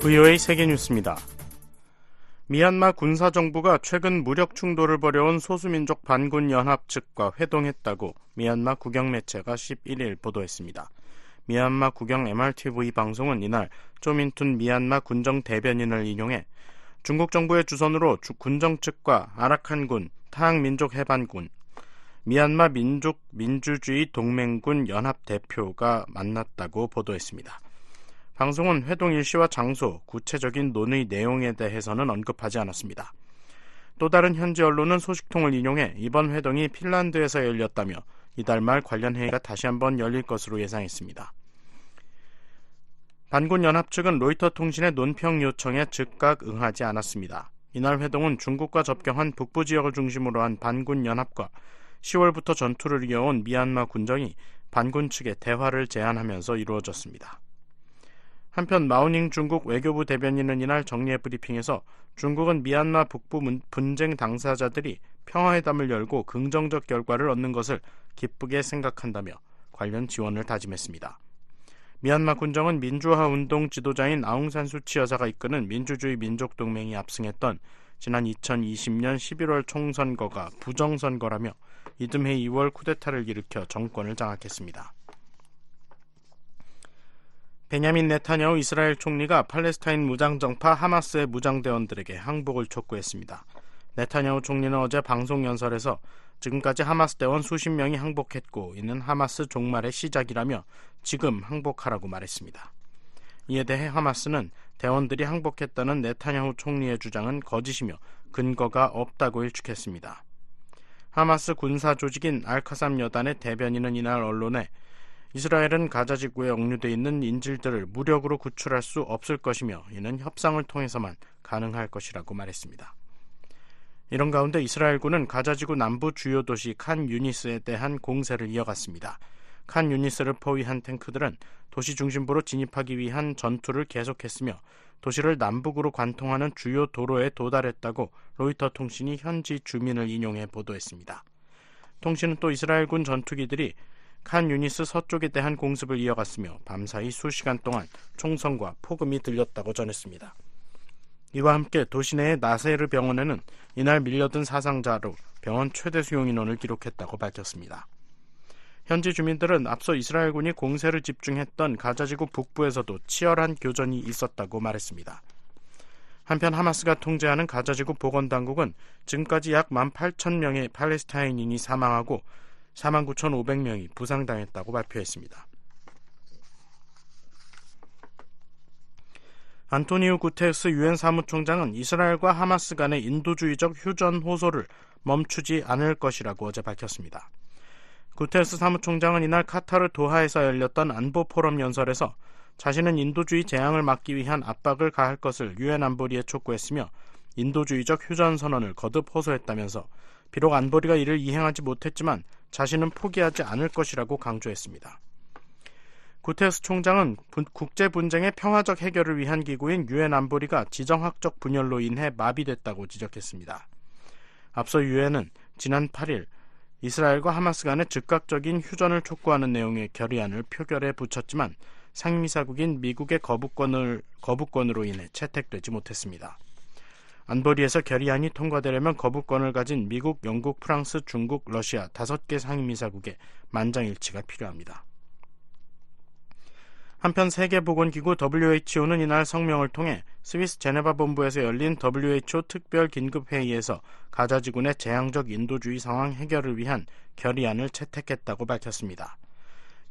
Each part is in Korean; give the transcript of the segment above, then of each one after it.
VOA 세계뉴스입니다. 미얀마 군사정부가 최근 무력 충돌을 벌여온 소수민족 반군 연합 측과 회동했다고 미얀마 국영 매체가 11일 보도했습니다. 미얀마 국영 MRTV 방송은 이날 쪼민툰 미얀마 군정 대변인을 인용해 중국 정부의 주선으로 군정 측과 아라칸군, 타항민족 해반군, 미얀마 민족 민주주의 동맹군 연합 대표가 만났다고 보도했습니다. 방송은 회동 일시와 장소, 구체적인 논의 내용에 대해서는 언급하지 않았습니다. 또 다른 현지 언론은 소식통을 인용해 이번 회동이 핀란드에서 열렸다며 이달 말 관련 회의가 다시 한번 열릴 것으로 예상했습니다. 반군 연합 측은 로이터 통신의 논평 요청에 즉각 응하지 않았습니다. 이날 회동은 중국과 접경한 북부 지역을 중심으로 한 반군 연합과 10월부터 전투를 이어온 미얀마 군정이 반군 측에 대화를 제안하면서 이루어졌습니다. 한편 마우닝 중국 외교부 대변인은 이날 정례 브리핑에서 중국은 미얀마 북부 분쟁 당사자들이 평화회담을 열고 긍정적 결과를 얻는 것을 기쁘게 생각한다며 관련 지원을 다짐했습니다. 미얀마 군정은 민주화 운동 지도자인 아웅산 수치 여사가 이끄는 민주주의 민족 동맹이 압승했던 지난 2020년 11월 총선거가 부정선거라며 이듬해 2월 쿠데타를 일으켜 정권을 장악했습니다. 베냐민 네타냐후 이스라엘 총리가 팔레스타인 무장정파 하마스의 무장대원들에게 항복을 촉구했습니다. 네타냐후 총리는 어제 방송 연설에서 지금까지 하마스 대원 수십 명이 항복했고 이는 하마스 종말의 시작이라며 지금 항복하라고 말했습니다. 이에 대해 하마스는 대원들이 항복했다는 네타냐후 총리의 주장은 거짓이며 근거가 없다고 일축했습니다. 하마스 군사 조직인 알카삼 여단의 대변인은 이날 언론에 이스라엘은 가자 지구에 억류돼 있는 인질들을 무력으로 구출할 수 없을 것이며 이는 협상을 통해서만 가능할 것이라고 말했습니다. 이런 가운데 이스라엘군은 가자 지구 남부 주요 도시 칸 유니스에 대한 공세를 이어갔습니다. 칸 유니스를 포위한 탱크들은 도시 중심부로 진입하기 위한 전투를 계속했으며 도시를 남북으로 관통하는 주요 도로에 도달했다고 로이터 통신이 현지 주민을 인용해 보도했습니다. 통신은 또 이스라엘군 전투기들이 칸 유니스 서쪽에 대한 공습을 이어갔으며 밤사이 수시간 동안 총성과 폭음이 들렸다고 전했습니다. 이와 함께 도시 내의 나세르 병원에는 이날 밀려든 사상자로 병원 최대 수용 인원을 기록했다고 밝혔습니다. 현지 주민들은 앞서 이스라엘군이 공세를 집중했던 가자지구 북부에서도 치열한 교전이 있었다고 말했습니다. 한편 하마스가 통제하는 가자지구 보건당국은 지금까지 약 18,000명의 팔레스타인인이 사망하고 49,500명이 부상당했다고 발표했습니다. 안토니우 구테스 유엔 사무총장은 이스라엘과 하마스 간의 인도주의적 휴전 호소를 멈추지 않을 것이라고 어제 밝혔습니다. 구테스 사무총장은 이날 카타르 도하에서 열렸던 안보 포럼 연설에서 자신은 인도주의 재앙을 막기 위한 압박을 가할 것을 유엔 안보리에 촉구했으며 인도주의적 휴전 선언을 거듭 호소했다면서 비록 안보리가 이를 이행하지 못했지만 자신은 포기하지 않을 것이라고 강조했습니다. 구테스 총장은 국제 분쟁의 평화적 해결을 위한 기구인 유엔 안보리가 지정학적 분열로 인해 마비됐다고 지적했습니다. 앞서 유엔은 지난 8일 이스라엘과 하마스 간의 즉각적인 휴전을 촉구하는 내용의 결의안을 표결에 붙였지만 상임이사국인 미국의 거부권을 거부권으로 인해 채택되지 못했습니다. 안보리에서 결의안이 통과되려면 거부권을 가진 미국, 영국, 프랑스, 중국, 러시아 다섯 개 상임이사국의 만장일치가 필요합니다. 한편 세계보건기구 WHO는 이날 성명을 통해 스위스 제네바 본부에서 열린 WHO 특별 긴급회의에서 가자지군의 재앙적 인도주의 상황 해결을 위한 결의안을 채택했다고 밝혔습니다.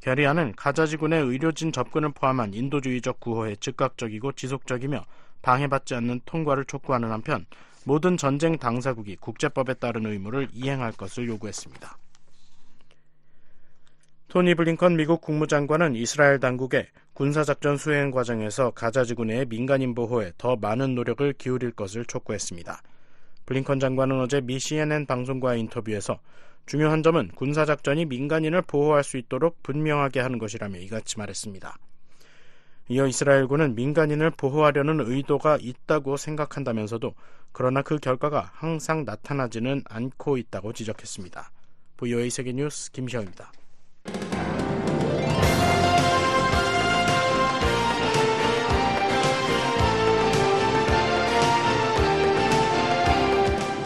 결의안은 가자지군의 의료진 접근을 포함한 인도주의적 구호에 즉각적이고 지속적이며 방해받지 않는 통과를 촉구하는 한편 모든 전쟁 당사국이 국제법에 따른 의무를 이행할 것을 요구했습니다. 토니 블링컨 미국 국무장관은 이스라엘 당국에 군사작전 수행 과정에서 가자지구 내의 민간인 보호에 더 많은 노력을 기울일 것을 촉구했습니다. 블링컨 장관은 어제 미 CNN 방송과의 인터뷰에서 중요한 점은 군사작전이 민간인을 보호할 수 있도록 분명하게 하는 것이라며 이같이 말했습니다. 이어 이스라엘군은 민간인을 보호하려는 의도가 있다고 생각한다면서도 그러나 그 결과가 항상 나타나지는 않고 있다고 지적했습니다. 부여의 세계뉴스 김시영입니다.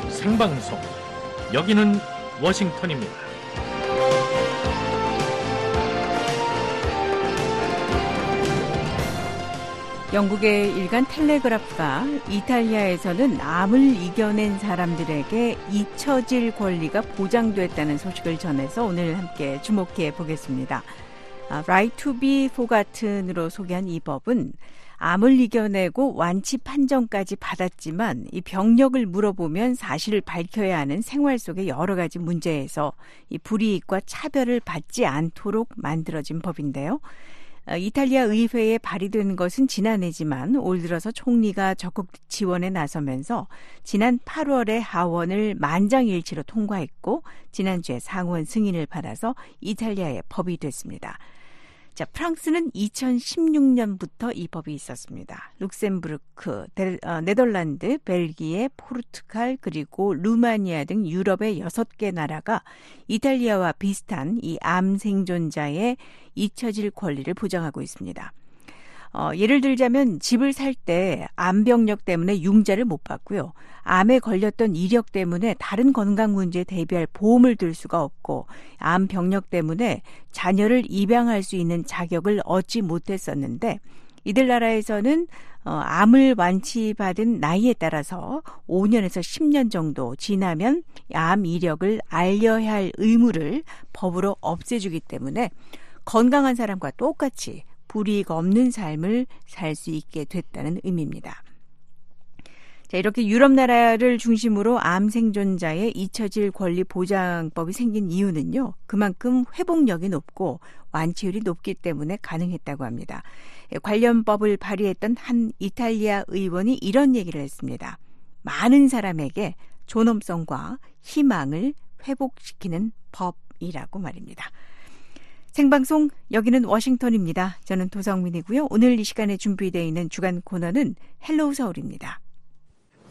생방송 여기는 워싱턴입니다. 영국의 일간 텔레그라프가 이탈리아에서는 암을 이겨낸 사람들에게 잊혀질 권리가 보장됐다는 소식을 전해서 오늘 함께 주목해 보겠습니다. Right to be forgotten으로 소개한 이 법은 암을 이겨내고 완치 판정까지 받았지만 이 병력을 물어보면 사실을 밝혀야 하는 생활 속의 여러 가지 문제에서 이 불이익과 차별을 받지 않도록 만들어진 법인데요. 어, 이탈리아 의회에 발의된 것은 지난해지만 올 들어서 총리가 적극 지원에 나서면서 지난 8월에 하원을 만장일치로 통과했고 지난주에 상원 승인을 받아서 이탈리아의 법이 됐습니다. 자, 프랑스는 2016년부터 이 법이 있었습니다. 룩셈부르크, 데, 어, 네덜란드, 벨기에, 포르투갈, 그리고 루마니아 등 유럽의 6개 나라가 이탈리아와 비슷한 이 암 생존자의 잊혀질 권리를 보장하고 있습니다. 어, 예를 들자면 집을 살 때 암병력 때문에 융자를 못 받고요. 암에 걸렸던 이력 때문에 다른 건강 문제에 대비할 보험을 들 수가 없고 암 병력 때문에 자녀를 입양할 수 있는 자격을 얻지 못했었는데 이들 나라에서는 어, 암을 완치받은 나이에 따라서 5년에서 10년 정도 지나면 암 이력을 알려야 할 의무를 법으로 없애주기 때문에 건강한 사람과 똑같이 불이익 없는 삶을 살 수 있게 됐다는 의미입니다. 자, 이렇게 유럽 나라를 중심으로 암 생존자의 잊혀질 권리 보장법이 생긴 이유는요. 그만큼 회복력이 높고 완치율이 높기 때문에 가능했다고 합니다. 예, 관련 법을 발의했던 한 이탈리아 의원이 이런 얘기를 했습니다. 많은 사람에게 존엄성과 희망을 회복시키는 법이라고 말입니다. 생방송 여기는 워싱턴입니다. 저는 도성민이고요. 오늘 이 시간에 준비되어 있는 주간 코너는 헬로우 서울입니다.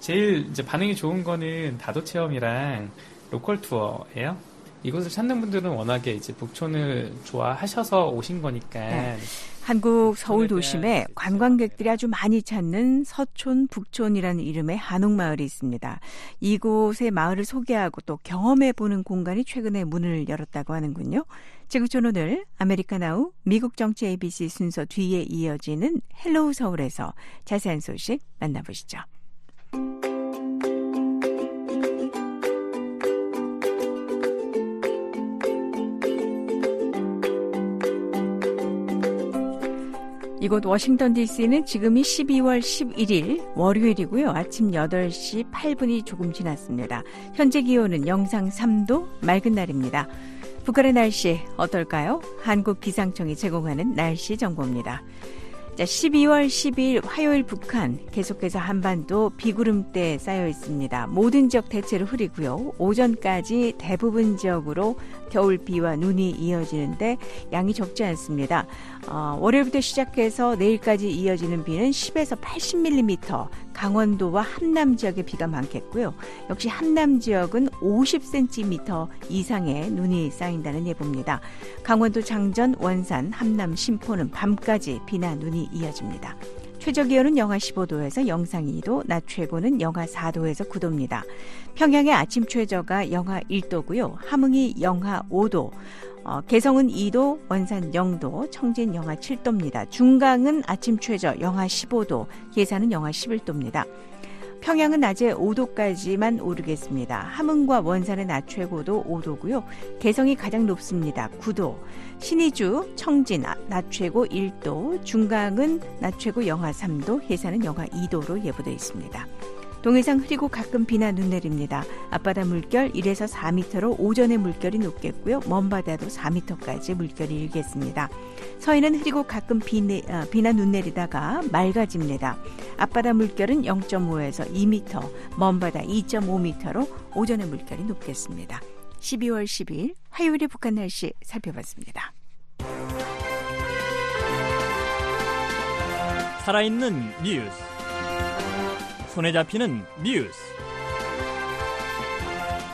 제일 이제 반응이 좋은 거는 다도 체험이랑 로컬 투어예요. 이곳을 찾는 분들은 워낙에 이제 북촌을 좋아하셔서 오신 거니까. 네. 한국 서울 도심에 관광객들이 아주 많이 찾는 서촌, 북촌이라는 이름의 한옥마을이 있습니다. 이곳의 마을을 소개하고 또 경험해 보는 공간이 최근에 문을 열었다고 하는군요. 지구촌 오늘 아메리카나우 미국 정치 ABC 순서 뒤에 이어지는 헬로우 서울에서 자세한 소식 만나보시죠. 이곳 워싱턴 DC는 지금이 12월 11일 월요일이고요. 아침 8시 8분이 조금 지났습니다. 현재 기온은 영상 3도 맑은 날입니다. 북한의 날씨 어떨까요? 한국 기상청이 제공하는 날씨 정보입니다. 자, 12월 10일 화요일 북한 계속해서 한반도 비구름대 쌓여 있습니다. 모든 지역 대체로 흐리고요. 오전까지 대부분 지역으로 겨울 비와 눈이 이어지는데 양이 적지 않습니다. 어, 월요일부터 시작해서 내일까지 이어지는 비는 10에서 80mm, 강원도와 함남 지역에 비가 많겠고요. 역시 함남 지역은 50cm 이상의 눈이 쌓인다는 예보입니다. 강원도 장전, 원산, 함남, 심포는 밤까지 비나 눈이 이어집니다. 최저 기온은 영하 15도에서 영상 2도, 낮 최고는 영하 4도에서 9도입니다. 평양의 아침 최저가 영하 1도고요. 함흥이 영하 5도, 어, 개성은 2도, 원산 0도, 청진 영하 7도입니다. 중강은 아침 최저 영하 15도, 예산은 영하 11도입니다. 평양은 낮에 5도까지만 오르겠습니다. 함흥과 원산의 낮 최고도 5도고요. 개성이 가장 높습니다. 9도. 신의주, 청진 낮 최고 1도, 중강은 낮 최고 영하 3도, 해산은 영하 2도로 예보되어 있습니다. 동해상 흐리고 가끔 비나 눈 내립니다. 앞바다 물결 1에서 4m로 오전에 물결이 높겠고요. 먼바다도 4m까지 물결이 일겠습니다. 서해는 흐리고 가끔 비 내, 어, 비나 눈 내리다가 맑아집니다. 앞바다 물결은 0.5에서 2m, 먼바다 2.5m로 오전에 물결이 높겠습니다. 12월 10일 화요일의 북한 날씨 살펴봤습니다. 살아있는 뉴스 손에 잡히는 뉴스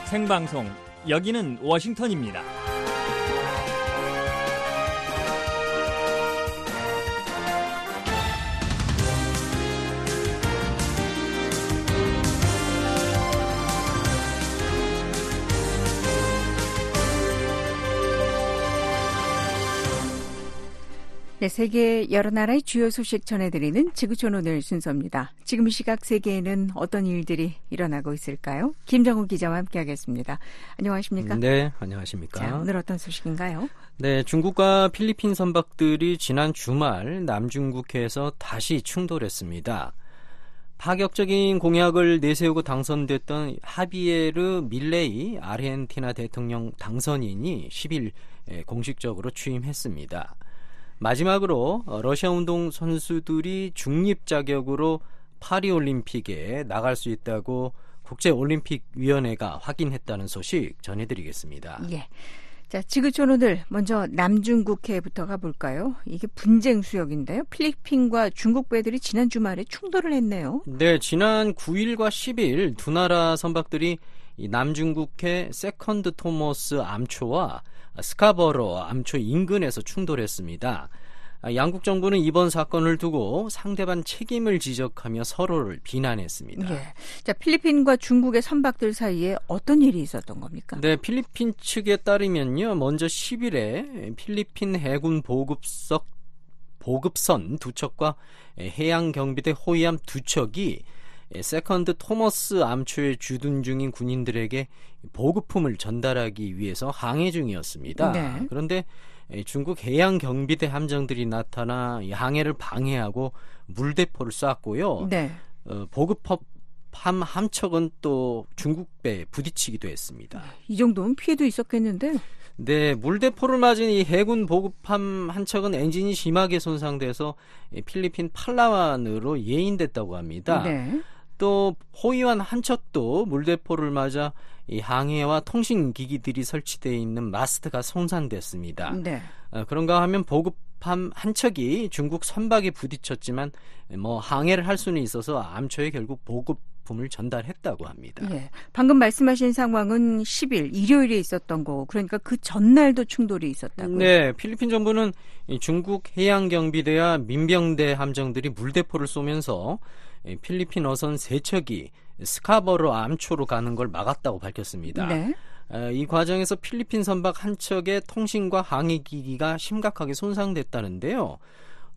생방송 여기는 워싱턴입니다. 네, 세계 여러 나라의 주요 소식 전해드리는 지구촌 오늘 순서입니다. 지금 이 시각 세계에는 어떤 일들이 일어나고 있을까요? 김정우 기자와 함께하겠습니다. 안녕하십니까? 네, 안녕하십니까? 자, 오늘 어떤 소식인가요? 네, 중국과 필리핀 선박들이 지난 주말 남중국해에서 다시 충돌했습니다. 파격적인 공약을 내세우고 당선됐던 하비에르 밀레이 아르헨티나 대통령 당선인이 10일 공식적으로 취임했습니다. 마지막으로 러시아 운동 선수들이 중립 자격으로 파리 올림픽에 나갈 수 있다고 국제 올림픽 위원회가 확인했다는 소식 전해드리겠습니다. 예. 자, 지구촌 오늘 먼저 남중국해부터 가볼까요? 이게 분쟁 수역인데요. 필리핀과 중국 배들이 지난 주말에 충돌을 했네요. 네, 지난 9일과 10일 두 나라 선박들이 남중국해 세컨드 토머스 암초와 스카버로 암초 인근에서 충돌했습니다. 양국 정부는 이번 사건을 두고 상대방 책임을 지적하며 서로를 비난했습니다. 예. 자, 필리핀과 중국의 선박들 사이에 어떤 일이 있었던 겁니까? 네, 필리핀 측에 따르면요. 먼저 10일에 필리핀 해군 보급석 보급선 두 척과 해양 경비대 호위함 두 척이 세컨드 토머스 암초에 주둔 중인 군인들에게 보급품을 전달하기 위해서 항해 중이었습니다. 네. 그런데 중국 해양 경비대 함정들이 나타나 항해를 방해하고 물대포를 쐈고요. 네. 어, 보급함 함척은 또 중국 배에 부딪히기도 했습니다. 이 정도면 피해도 있었겠는데? 네, 물대포를 맞은 이 해군 보급함 한 척은 엔진이 심하게 손상돼서 필리핀 팔라완으로 예인됐다고 합니다. 네. 또 호위환 한 척도 물대포를 맞아 이 항해와 통신 기기들이 설치되어 있는 마스트가 손상됐습니다. 네. 어, 그런가 하면 보급 함 한 척이 중국 선박에 부딪혔지만 뭐 항해를 할 수는 있어서 암초에 결국 보급 품을 전달했다고 합니다. 예. 방금 말씀하신 상황은 10일 일요일에 있었던 거고 그러니까 그 전날도 충돌이 있었다고요. 네, 필리핀 정부는 중국 해양 경비대와 민병대 함정들이 물대포를 쏘면서 필리핀 어선 세 척이 스카버로 암초로 가는 걸 막았다고 밝혔습니다. 네. 이 과정에서 필리핀 선박 한 척의 통신과 항해 기기가 심각하게 손상됐다는데요.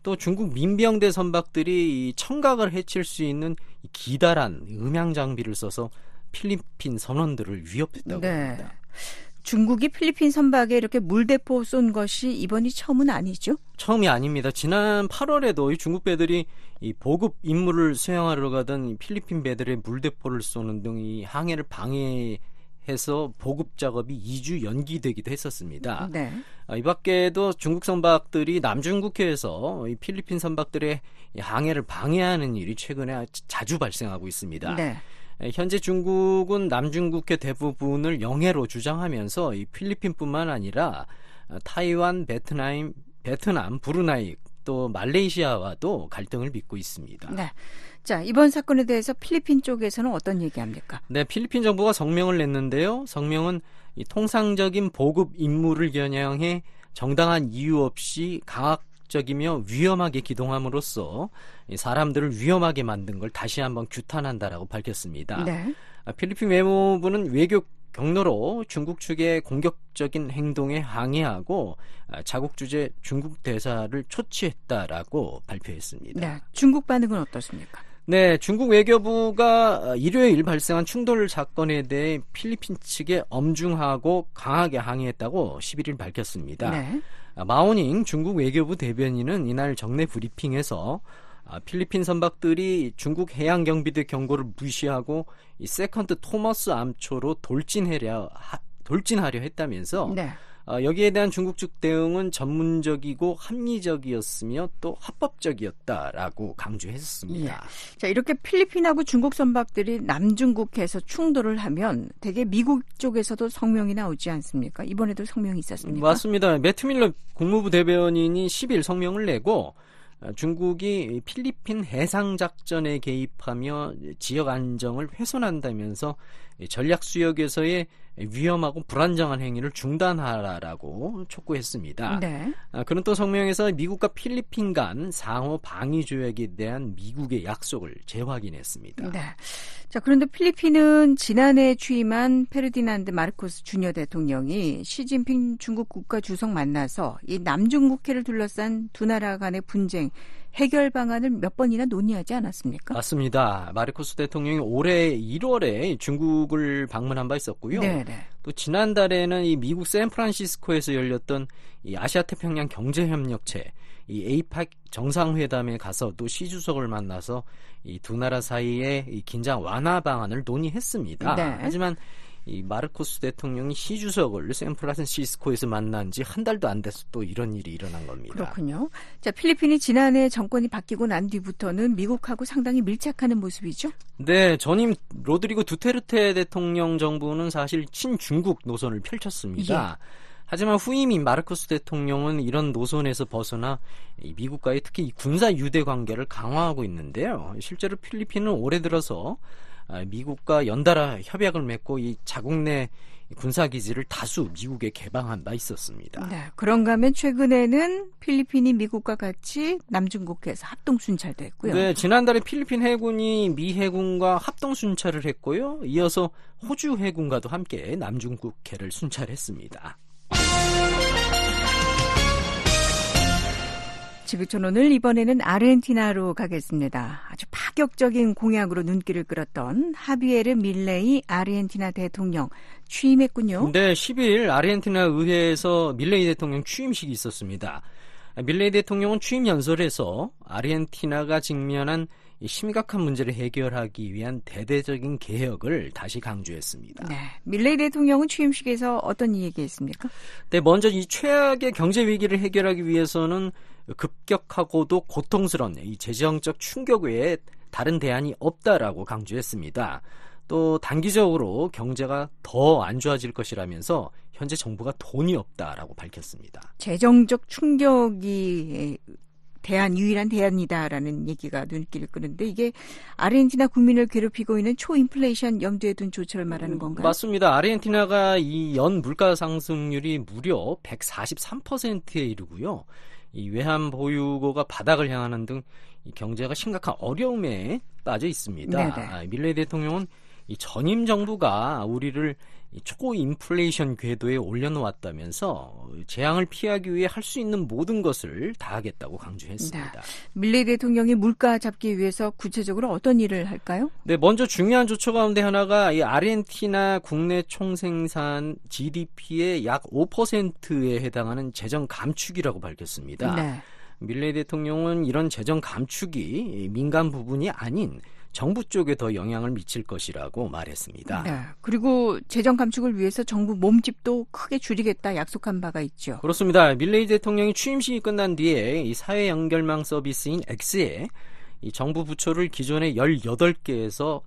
또 중국 민병대 선박들이 청각을 해칠 수 있는 기다란 음향 장비를 써서 필리핀 선원들을 위협했다고 네. 합니다. 중국이 필리핀 선박에 이렇게 물대포 쏜 것이 이번이 처음은 아니죠? 처음이 아닙니다. 지난 8월에도 이 중국 배들이 이 보급 임무를 수행하러 가던 필리핀 배들의 물대포를 쏘는 등 이 항해를 방해해서 보급 작업이 2주 연기되기도 했었습니다. 네. 아, 이 밖에도 중국 선박들이 남중국해에서 이 필리핀 선박들의 항해를 방해하는 일이 최근에 자주 발생하고 있습니다. 네. 현재 중국은 남중국해 대부분을 영해로 주장하면서 이 필리핀뿐만 아니라 타이완, 베트남, 베트남, 브루나이 또 말레이시아와도 갈등을 빚고 있습니다. 네. 자, 이번 사건에 대해서 필리핀 쪽에서는 어떤 얘기합니까? 네, 필리핀 정부가 성명을 냈는데요. 성명은 이 통상적인 보급 임무를 겨냥해 정당한 이유 없이 강학 적이며 위험하게 기동함으로써 사람들을 위험하게 만든 걸 다시 한번 규탄한다라고 밝혔습니다. 네. 아, 필리핀 외무부는 외교 경로로 중국 측의 공격적인 행동에 항의하고 아, 자국 주재 중국 대사를 초치했다라고 발표했습니다. 네, 중국 반응은 어떻습니까? 네, 중국 외교부가 일요일 발생한 충돌 사건에 대해 필리핀 측에 엄중하고 강하게 항의했다고 11일 밝혔습니다. 네. 마오닝 중국 외교부 대변인은 이날 정례 브리핑에서 아, 필리핀 선박들이 중국 해양 경비대 경고를 무시하고 이 세컨드 토머스 암초로 돌진하려 돌진하려 했다면서 네. 어, 여기에 대한 중국 측 대응은 전문적이고 합리적이었으며 또 합법적이었다라고 강조했습니다. 예. 자 이렇게 필리핀하고 중국 선박들이 남중국해에서 충돌을 하면 대개 미국 쪽에서도 성명이 나오지 않습니까? 이번에도 성명이 있었습니까? 맞습니다. 매트 밀러 국무부 대변인이 10일 성명을 내고 어, 중국이 필리핀 해상 작전에 개입하며 지역 안정을 훼손한다면서 전략 수역에서의 위험하고 불안정한 행위를 중단하라라고 촉구했습니다. 네. 아, 그는 또 성명에서 미국과 필리핀 간 상호 방위 조약에 대한 미국의 약속을 재확인했습니다. 네. 자, 그런데 필리핀은 지난해 취임한 페르디난드 마르코스 주니어 대통령이 시진핑 중국 국가 주석 만나서 이 남중국해를 둘러싼 두 나라 간의 분쟁 해결 방안을 몇 번이나 논의하지 않았습니까? 맞습니다. 마르코스 대통령이 올해 1월에 중국을 방문한 바 있었고요. 네, 네. 또 지난달에는 이 미국 샌프란시스코에서 열렸던 이 아시아 태평양 경제협력체 이 에이팍 정상회담에 가서 또 시 주석을 만나서 이 두 나라 사이의 이 긴장 완화 방안을 논의했습니다. 네. 하지만 이 마르코스 대통령이 시 주석을 샌프란시스코에서 만난 지 한 달도 안 돼서 또 이런 일이 일어난 겁니다. 그렇군요. 자, 필리핀이 지난해 정권이 바뀌고 난 뒤부터는 미국하고 상당히 밀착하는 모습이죠. 네, 전임 로드리고 두테르테 대통령 정부는 사실 친중국 노선을 펼쳤습니다. 예. 하지만 후임인 마르코스 대통령은 이런 노선에서 벗어나 이 미국과의 특히 이 군사 유대 관계를 강화하고 있는데요. 실제로 필리핀은 올해 들어서 아, 미국과 연달아 협약을 맺고 이 자국 내 군사 기지를 다수 미국에 개방한 바 있었습니다. 네. 그런가 하면 최근에는 필리핀이 미국과 같이 남중국해에서 합동 순찰도 했고요. 네, 지난달에 필리핀 해군이 미 해군과 합동 순찰을 했고요. 이어서 호주 해군과도 함께 남중국해를 순찰했습니다. 지구촌 오늘 이번에는 아르헨티나로 가겠습니다. 아주 파격적인 공약으로 눈길을 끌었던 하비에르 밀레이 아르헨티나 대통령 취임했군요. 근데 10일 아르헨티나 의회에서 밀레이 대통령 취임식이 있었습니다. 밀레이 대통령은 취임 연설에서 아르헨티나가 직면한 이 심각한 문제를 해결하기 위한 대대적인 개혁을 다시 강조했습니다. 네. 밀레이 대통령은 취임식에서 어떤 얘기했습니까? 네, 먼저 이 최악의 경제 위기를 해결하기 위해서는 급격하고도 고통스러운 이 재정적 충격 외에 다른 대안이 없다라고 강조했습니다. 또 단기적으로 경제가 더 안 좋아질 것이라면서 현재 정부가 돈이 없다라고 밝혔습니다. 재정적 충격이 대안 유일한 대안이다라는 얘기가 눈길을 끄는데 이게 아르헨티나 국민을 괴롭히고 있는 초인플레이션 염두에 둔 조처를 말하는 건가요? 맞습니다. 아르헨티나가 이 연 물가 상승률이 무려 143%에 이르고요. 이 외환 보유고가 바닥을 향하는 등이 경제가 심각한 어려움에 빠져 있습니다. 네네. 아, 밀레 대통령은 이 전임 정부가 우리를 이 초인플레이션 궤도에 올려놓았다면서 재앙을 피하기 위해 할 수 있는 모든 것을 다하겠다고 강조했습니다. 밀레이 대통령이 물가 잡기 위해서 구체적으로 어떤 일을 할까요? 네, 먼저 중요한 조처 가운데 하나가 이 아르헨티나 국내 총생산 GDP의 약 5%에 해당하는 재정 감축이라고 밝혔습니다. 네. 밀레이 대통령은 이런 재정 감축이 민간 부분이 아닌 정부 쪽에 더 영향을 미칠 것이라고 말했습니다. 네. 그리고 재정 감축을 위해서 정부 몸집도 크게 줄이겠다 약속한 바가 있죠. 그렇습니다. 밀레이 대통령이 취임식이 끝난 뒤에 이 사회 연결망 서비스인 X에 이 정부 부처를 기존의 18개에서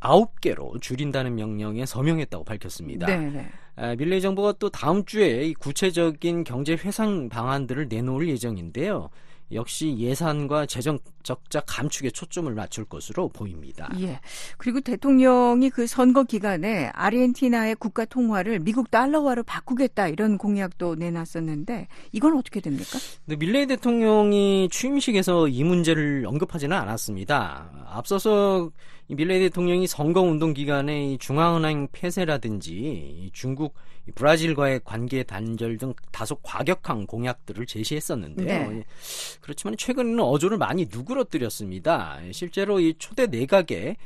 9개로 줄인다는 명령에 서명했다고 밝혔습니다. 네, 네. 아, 밀레이 정부가 또 다음 주에 이 구체적인 경제 회상 방안들을 내놓을 예정인데요. 역시 예산과 재정 적자 감축에 초점을 맞출 것으로 보입니다. 예. 그리고 대통령이 그 선거 기간에 아르헨티나의 국가 통화를 미국 달러화로 바꾸겠다 이런 공약도 내놨었는데 이건 어떻게 됩니까? 근데 밀레이 대통령이 취임식에서 이 문제를 언급하지는 않았습니다. 앞서서 이 밀레이 대통령이 선거 운동 기간에 이 중앙은행 폐쇄라든지 이 중국, 이 브라질과의 관계 단절 등 다소 과격한 공약들을 제시했었는데요. 네. 예. 그렇지만 최근에는 어조를 많이 누그러뜨렸습니다. 실제로 이 초대 내각에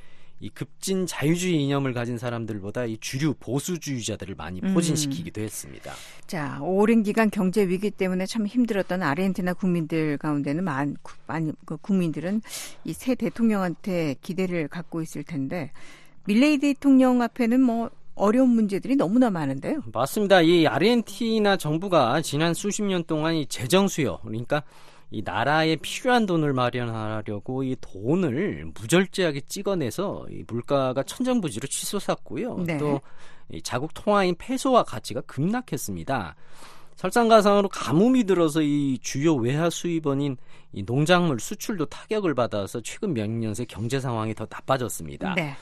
이 급진 자유주의 이념을 가진 사람들보다 이 주류 보수주의자들을 많이 음. 포진시키기도 했습니다. 자, 오랜 기간 경제 위기 때문에 참 힘들었던 아르헨티나 국민들 가운데는 많, 구- 많이 그 국민들은 이 새 대통령한테 기대를 갖고 있을 텐데 밀레이 대통령 앞에는 뭐 어려운 문제들이 너무나 많은데요. 맞습니다. 이 아르헨티나 정부가 지난 수십 년 동안 이 재정 수요, 그러니까 이 나라에 필요한 돈을 마련하려고 이 돈을 무절제하게 찍어내서 이 물가가 천정부지로 치솟았고요. 네. 또이 자국 통화인 페소화 가치가 급락했습니다. 설상가상으로 가뭄이 들어서 이 주요 외화 수입원인 이 농작물 수출도 타격을 받아서 최근 몇 년 새 경제 상황이 더 나빠졌습니다. 네.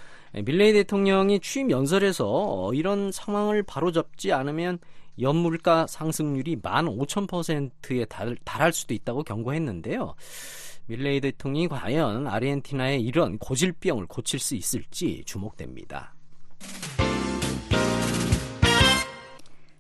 밀레이 대통령이 취임 연설에서 어, 이런 상황을 바로잡지 않으면 연물가 상승률이 15,000%에 달, 달할 수도 있다고 경고했는데요. 밀레이 대통령이 과연 아르헨티나의 이런 고질병을 고칠 수 있을지 주목됩니다.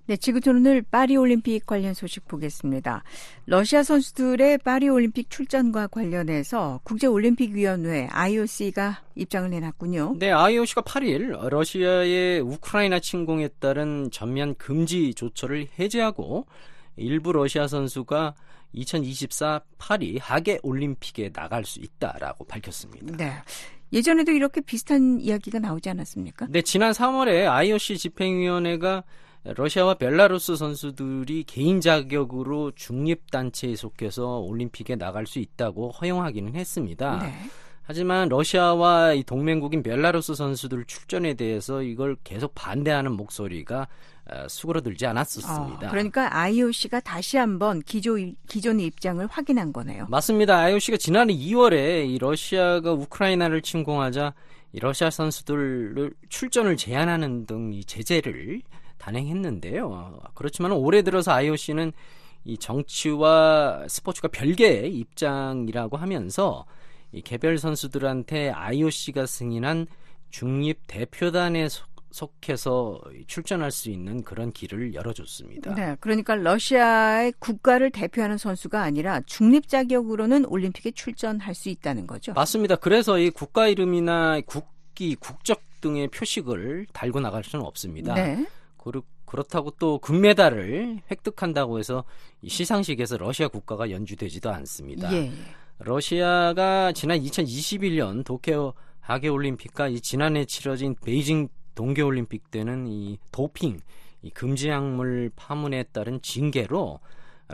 네, 지구촌 오늘 파리 올림픽 관련 소식 보겠습니다. 러시아 선수들의 파리 올림픽 출전과 관련해서 국제 올림픽 위원회 IOC가 입장을 내놨군요. 네, IOC가 8일 러시아의 우크라이나 침공에 따른 전면 금지 조처를 해제하고 일부 러시아 선수가 2024 파리 하계 올림픽에 나갈 수 있다라고 밝혔습니다. 네. 예전에도 이렇게 비슷한 이야기가 나오지 않았습니까? 네, 지난 3월에 IOC 집행위원회가 러시아와 벨라루스 선수들이 개인 자격으로 중립단체에 속해서 올림픽에 나갈 수 있다고 허용하기는 했습니다. 네. 하지만 러시아와 이 동맹국인 벨라루스 선수들 출전에 대해서 이걸 계속 반대하는 목소리가 어, 수그러들지 않았었습니다. 어, 그러니까 IOC가 다시 한번 기조, 기존의 입장을 확인한 거네요. 맞습니다. IOC가 지난해 2월에 이 러시아가 우크라이나를 침공하자 이 러시아 선수들을 출전을 제한하는 등 이 제재를 단행했는데요. 그렇지만 올해 들어서 IOC는 이 정치와 스포츠가 별개의 입장이라고 하면서 이 개별 선수들한테 IOC가 승인한 중립 대표단에 속해서 출전할 수 있는 그런 길을 열어줬습니다. 네, 그러니까 러시아의 국가를 대표하는 선수가 아니라 중립 자격으로는 올림픽에 출전할 수 있다는 거죠. 맞습니다. 그래서 이 국가 이름이나 국기, 국적 등의 표식을 달고 나갈 수는 없습니다. 네. 그렇다고 또 금메달을 획득한다고 해서 시상식에서 러시아 국가가 연주되지도 않습니다. 예. 러시아가 지난 2021년 도쿄 하계 올림픽과 이 지난해 치러진 베이징 동계 올림픽 때는 이 도핑, 이 금지 약물 파문에 따른 징계로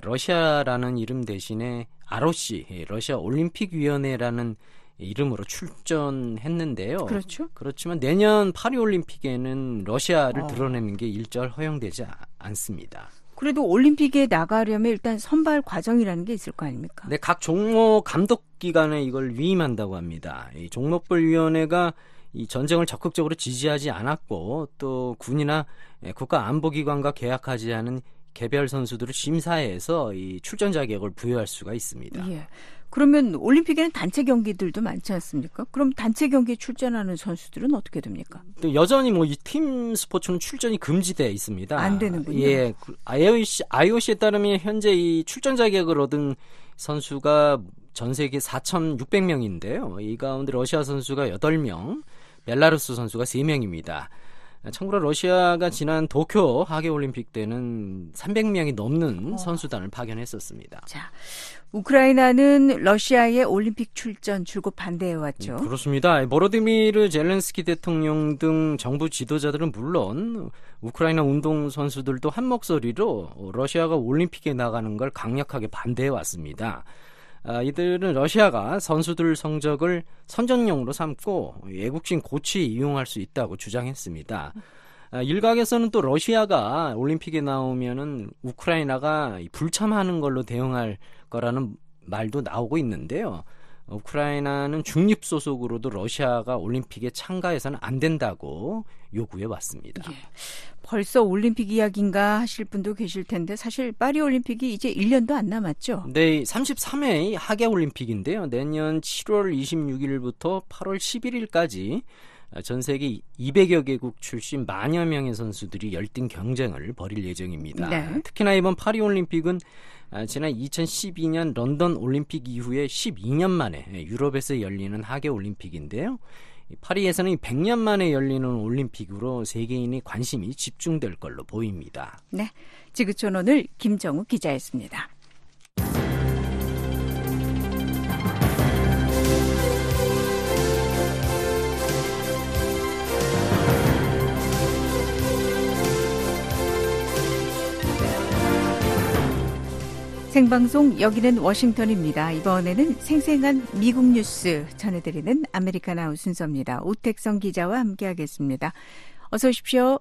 러시아라는 이름 대신에 ROC, 러시아 올림픽 위원회라는 이름으로 출전했는데요. 그렇죠. 그렇지만 내년 파리 올림픽에는 러시아를 어. 드러내는 게 일절 허용되지 않습니다. 그래도 올림픽에 나가려면 일단 선발 과정이라는 게 있을 거 아닙니까? 네, 각 종목 감독 기관에 이걸 위임한다고 합니다. 이 종목별 위원회가 이 전쟁을 적극적으로 지지하지 않았고 또 군이나 국가 안보기관과 계약하지 않은 개별 선수들을 심사해서 이 출전 자격을 부여할 수가 있습니다. 예. 그러면 올림픽에는 단체 경기들도 많지 않습니까? 그럼 단체 경기에 출전하는 선수들은 어떻게 됩니까? 또 여전히 뭐 이 팀 스포츠는 출전이 금지되어 있습니다. 안 되는군요. 예, IOC, IOC에 따르면 현재 이 출전 자격을 얻은 선수가 전 세계 4,600명인데요. 이 가운데 러시아 선수가 8명, 벨라루스 선수가 3명입니다. 참고로 러시아가 지난 도쿄 하계올림픽 때는 300명이 넘는 어. 선수단을 파견했었습니다. 자, 우크라이나는 러시아의 올림픽 출전 줄곧 반대해 왔죠. 그렇습니다. 보로디미르 젤렌스키 대통령 등 정부 지도자들은 물론 우크라이나 운동 선수들도 한 목소리로 러시아가 올림픽에 나가는 걸 강력하게 반대해 왔습니다. 아, 이들은 러시아가 선수들 성적을 선전용으로 삼고 애국심 고취에 이용할 수 있다고 주장했습니다. 아, 일각에서는 또 러시아가 올림픽에 나오면은 우크라이나가 불참하는 걸로 대응할 거라는 말도 나오고 있는데요. 우크라이나는 중립 소속으로도 러시아가 올림픽에 참가해서는 안 된다고 요구해 왔습니다. 예. 벌써 올림픽 이야기인가 하실 분도 계실 텐데 사실 파리 올림픽이 이제 1년도 안 남았죠. 네, 33회 하계 올림픽인데요. 내년 7월 26일부터 8월 11일까지 전 세계 200여 개국 출신 만여 명의 선수들이 열띤 경쟁을 벌일 예정입니다. 네. 특히나 이번 파리 올림픽은 아, 지난 2012년 런던 올림픽 이후에 12년 만에 유럽에서 열리는 하계 올림픽인데요. 이 파리에서는 100년 만에 열리는 올림픽으로 세계인의 관심이 집중될 걸로 보입니다. 네. 지구촌 오늘 김정우 기자였습니다. 생방송 여기는 워싱턴입니다. 이번에는 생생한 미국 뉴스 전해드리는 아메리카나우 순서입니다. 오택성 기자와 함께하겠습니다. 어서 오십시오.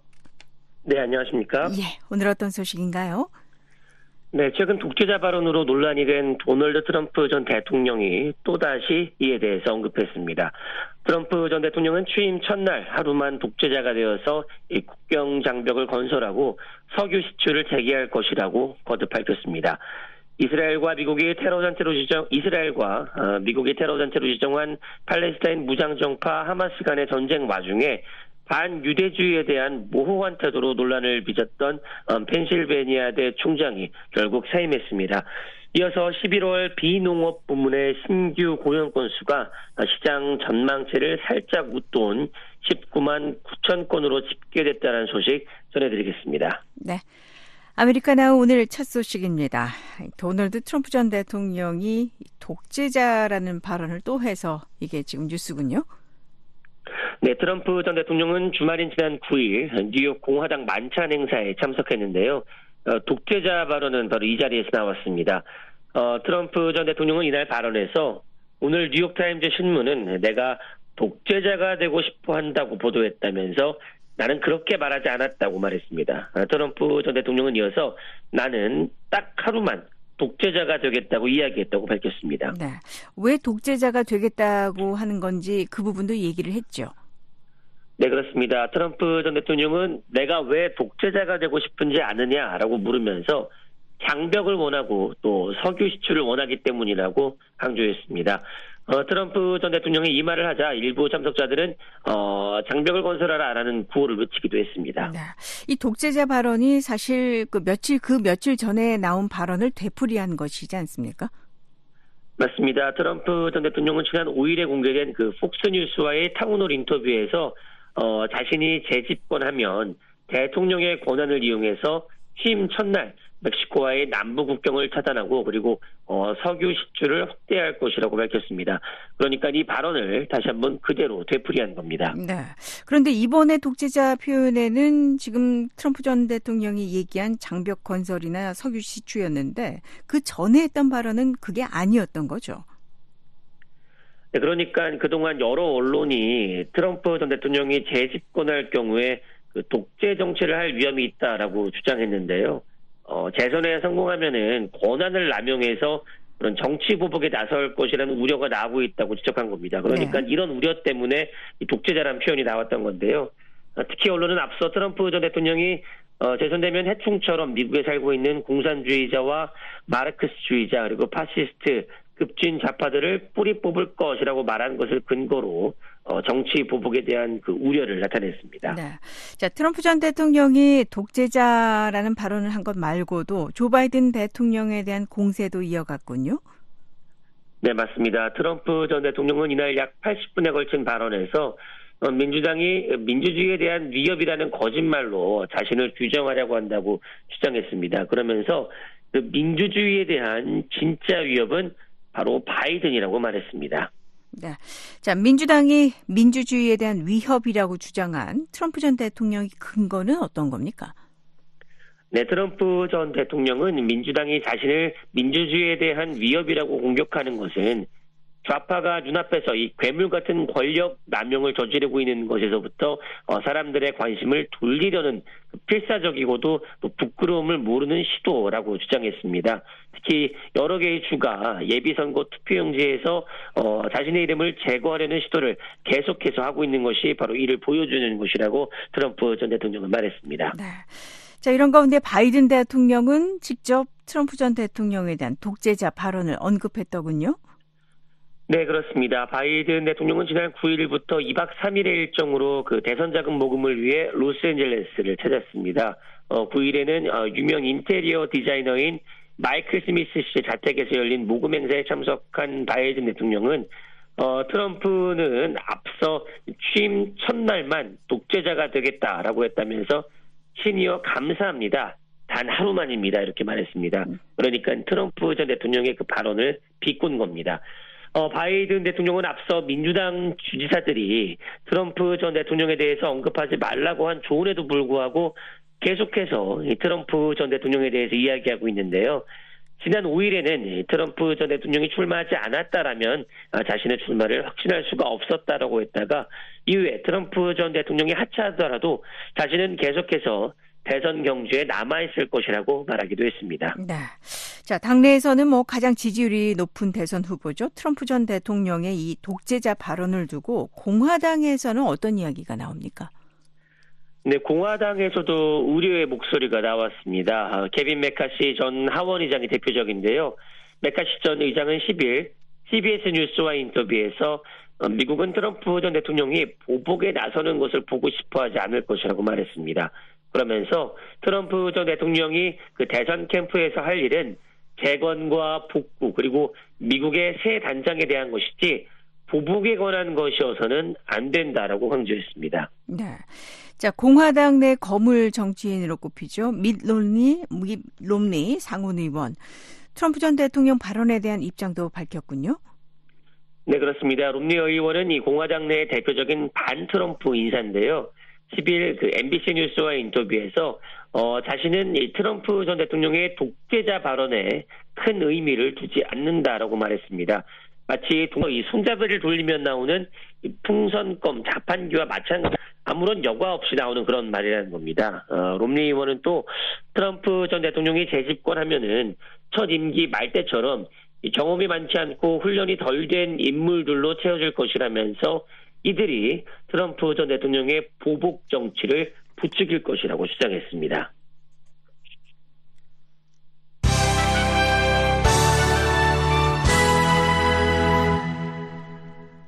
네, 안녕하십니까? 예, 오늘 어떤 소식인가요? 네, 최근 독재자 발언으로 논란이 된 도널드 트럼프 전 대통령이 또다시 이에 대해서 언급했습니다. 트럼프 전 대통령은 취임 첫날 하루만 독재자가 되어서 이 국경 장벽을 건설하고 석유 시추를 재개할 것이라고 거듭 밝혔습니다. 이스라엘과 미국이 테러 단체로 지정 이스라엘과 어, 미국이 테러 단체로 지정한 팔레스타인 무장 정파 하마스 간의 전쟁 와중에 반유대주의에 대한 모호한 태도로 논란을 빚었던 어, 펜실베니아 대 총장이 결국 사임했습니다. 이어서 11월 비농업 부문의 신규 고용 건수가 시장 전망치를 살짝 웃돈 19만 9천 건으로 집계됐다는 소식 전해드리겠습니다. 네. 아메리카나우 오늘 첫 소식입니다. 도널드 트럼프 전 대통령이 독재자라는 발언을 또 해서 이게 지금 뉴스군요. 네, 트럼프 전 대통령은 주말인 지난 9일 뉴욕 공화당 만찬 행사에 참석했는데요. 어, 독재자 발언은 바로 이 자리에서 나왔습니다. 어, 트럼프 전 대통령은 이날 발언에서 오늘 뉴욕타임즈 신문은 내가 독재자가 되고 싶어 한다고 보도했다면서 나는 그렇게 말하지 않았다고 말했습니다. 어, 트럼프 전 대통령은 이어서 나는 딱 하루만 독재자가 되겠다고 이야기했다고 밝혔습니다. 네. 왜 독재자가 되겠다고 하는 건지 그 부분도 얘기를 했죠. 네, 그렇습니다. 트럼프 전 대통령은 내가 왜 독재자가 되고 싶은지 아느냐라고 물으면서 장벽을 원하고 또 석유 시추를 원하기 때문이라고 강조했습니다. 어, 트럼프 전 대통령이 이 말을 하자 일부 참석자들은 어, 장벽을 건설하라라는 구호를 외치기도 했습니다. 네. 이 독재자 발언이 사실 그 며칠 그 며칠 전에 나온 발언을 되풀이한 것이지 않습니까? 맞습니다. 트럼프 전 대통령은 지난 5일에 공개된 그 폭스뉴스와의 town hall 인터뷰에서 어, 자신이 재집권하면 대통령의 권한을 이용해서 취임 첫날 멕시코와의 남부 국경을 차단하고 그리고 어, 석유 시추를 확대할 것이라고 밝혔습니다. 그러니까 이 발언을 다시 한번 그대로 되풀이한 겁니다. 네. 그런데 이번에 독재자 표현에는 지금 트럼프 전 대통령이 얘기한 장벽 건설이나 석유 시추였는데 그 전에 했던 발언은 그게 아니었던 거죠. 네, 그러니까 그동안 여러 언론이 트럼프 전 대통령이 재집권할 경우에 그 독재 정치를 할 위험이 있다라고 주장했는데요. 어, 재선에 성공하면은 권한을 남용해서 그런 정치 보복에 나설 것이라는 우려가 나오고 있다고 지적한 겁니다. 그러니까 네. 이런 우려 때문에 독재자라는 표현이 나왔던 건데요. 어, 특히 언론은 앞서 트럼프 전 대통령이 어, 재선되면 해충처럼 미국에 살고 있는 공산주의자와 마르크스주의자 그리고 파시스트 급진 좌파들을 뿌리 뽑을 것이라고 말한 것을 근거로 어, 정치 보복에 대한 그 우려를 나타냈습니다. 네. 자, 트럼프 전 대통령이 독재자라는 발언을 한 것 말고도 조 바이든 대통령에 대한 공세도 이어갔군요. 네, 맞습니다. 트럼프 전 대통령은 이날 약 80분에 걸친 발언에서 어, 민주당이 민주주의에 대한 위협이라는 거짓말로 자신을 규정하려고 한다고 주장했습니다. 그러면서 그 민주주의에 대한 진짜 위협은 바로 바이든이라고 말했습니다. 네. 자, 민주당이 민주주의에 대한 위협이라고 주장한 트럼프 전 대통령의 근거는 어떤 겁니까? 네, 트럼프 전 대통령은 민주당이 자신을 민주주의에 대한 위협이라고 공격하는 것은 좌파가 눈앞에서 이 괴물 같은 권력 남용을 저지르고 있는 것에서부터 어, 사람들의 관심을 돌리려는 그 필사적이고도 부끄러움을 모르는 시도라고 주장했습니다. 특히 여러 개의 주가 예비선거 투표용지에서 어, 자신의 이름을 제거하려는 시도를 계속해서 하고 있는 것이 바로 이를 보여주는 것이라고 트럼프 전 대통령은 말했습니다. 네. 자, 이런 가운데 바이든 대통령은 직접 트럼프 전 대통령에 대한 독재자 발언을 언급했더군요. 네, 그렇습니다. 바이든 대통령은 지난 9일부터 2박 3일의 일정으로 그 대선 자금 모금을 위해 로스앤젤레스를 찾았습니다. 어, 9일에는 어, 유명 인테리어 디자이너인 마이클 스미스 씨 자택에서 열린 모금 행사에 참석한 바이든 대통령은 어, 트럼프는 앞서 취임 첫날만 독재자가 되겠다라고 했다면서 시니어 감사합니다. 단 하루만입니다. 이렇게 말했습니다. 그러니까 트럼프 전 대통령의 그 발언을 비꼰 겁니다. 어, 바이든 대통령은 앞서 민주당 주지사들이 트럼프 전 대통령에 대해서 언급하지 말라고 한 조언에도 불구하고 계속해서 트럼프 전 대통령에 대해서 이야기하고 있는데요. 지난 5일에는 트럼프 전 대통령이 출마하지 않았다라면 아, 자신의 출마를 확신할 수가 없었다라고 했다가 이후에 트럼프 전 대통령이 하차하더라도 자신은 계속해서 대선 경주에 남아있을 것이라고 말하기도 했습니다. 네. 자, 당내에서는 뭐 가장 지지율이 높은 대선 후보죠. 트럼프 전 대통령의 이 독재자 발언을 두고 공화당에서는 어떤 이야기가 나옵니까? 네, 공화당에서도 우려의 목소리가 나왔습니다. 아, 케빈 메카시 전 하원 의장이 대표적인데요. 메카시 전 의장은 10일 CBS 뉴스와 인터뷰에서 어, 미국은 트럼프 전 대통령이 보복에 나서는 것을 보고 싶어 하지 않을 것이라고 말했습니다. 그러면서 트럼프 전 대통령이 그 대선 캠프에서 할 일은 재건과 복구 그리고 미국의 새 단장에 대한 것이지 보복에 관한 것이어서는 안 된다라고 강조했습니다. 네. 자, 공화당 내 거물 정치인으로 꼽히죠. 밋 롬니, 밋 롬니 상원 의원. 트럼프 전 대통령 발언에 대한 입장도 밝혔군요. 네, 그렇습니다. 롬니 의원은 이 공화당 내 대표적인 반 트럼프 인사인데요. 10일 그 MBC 뉴스와 인터뷰에서 어, 자신은 이 트럼프 전 대통령의 독재자 발언에 큰 의미를 두지 않는다라고 말했습니다. 마치 이 손잡이를 돌리면 나오는 풍선껌 자판기와 마찬가지 아무런 여과 없이 나오는 그런 말이라는 겁니다. 어, 롬니 의원은 또 트럼프 전 대통령이 재집권하면은 첫 임기 말 때처럼 경험이 많지 않고 훈련이 덜 된 인물들로 채워질 것이라면서 이들이 트럼프 전 대통령의 보복 정치를 부추길 것이라고 주장했습니다.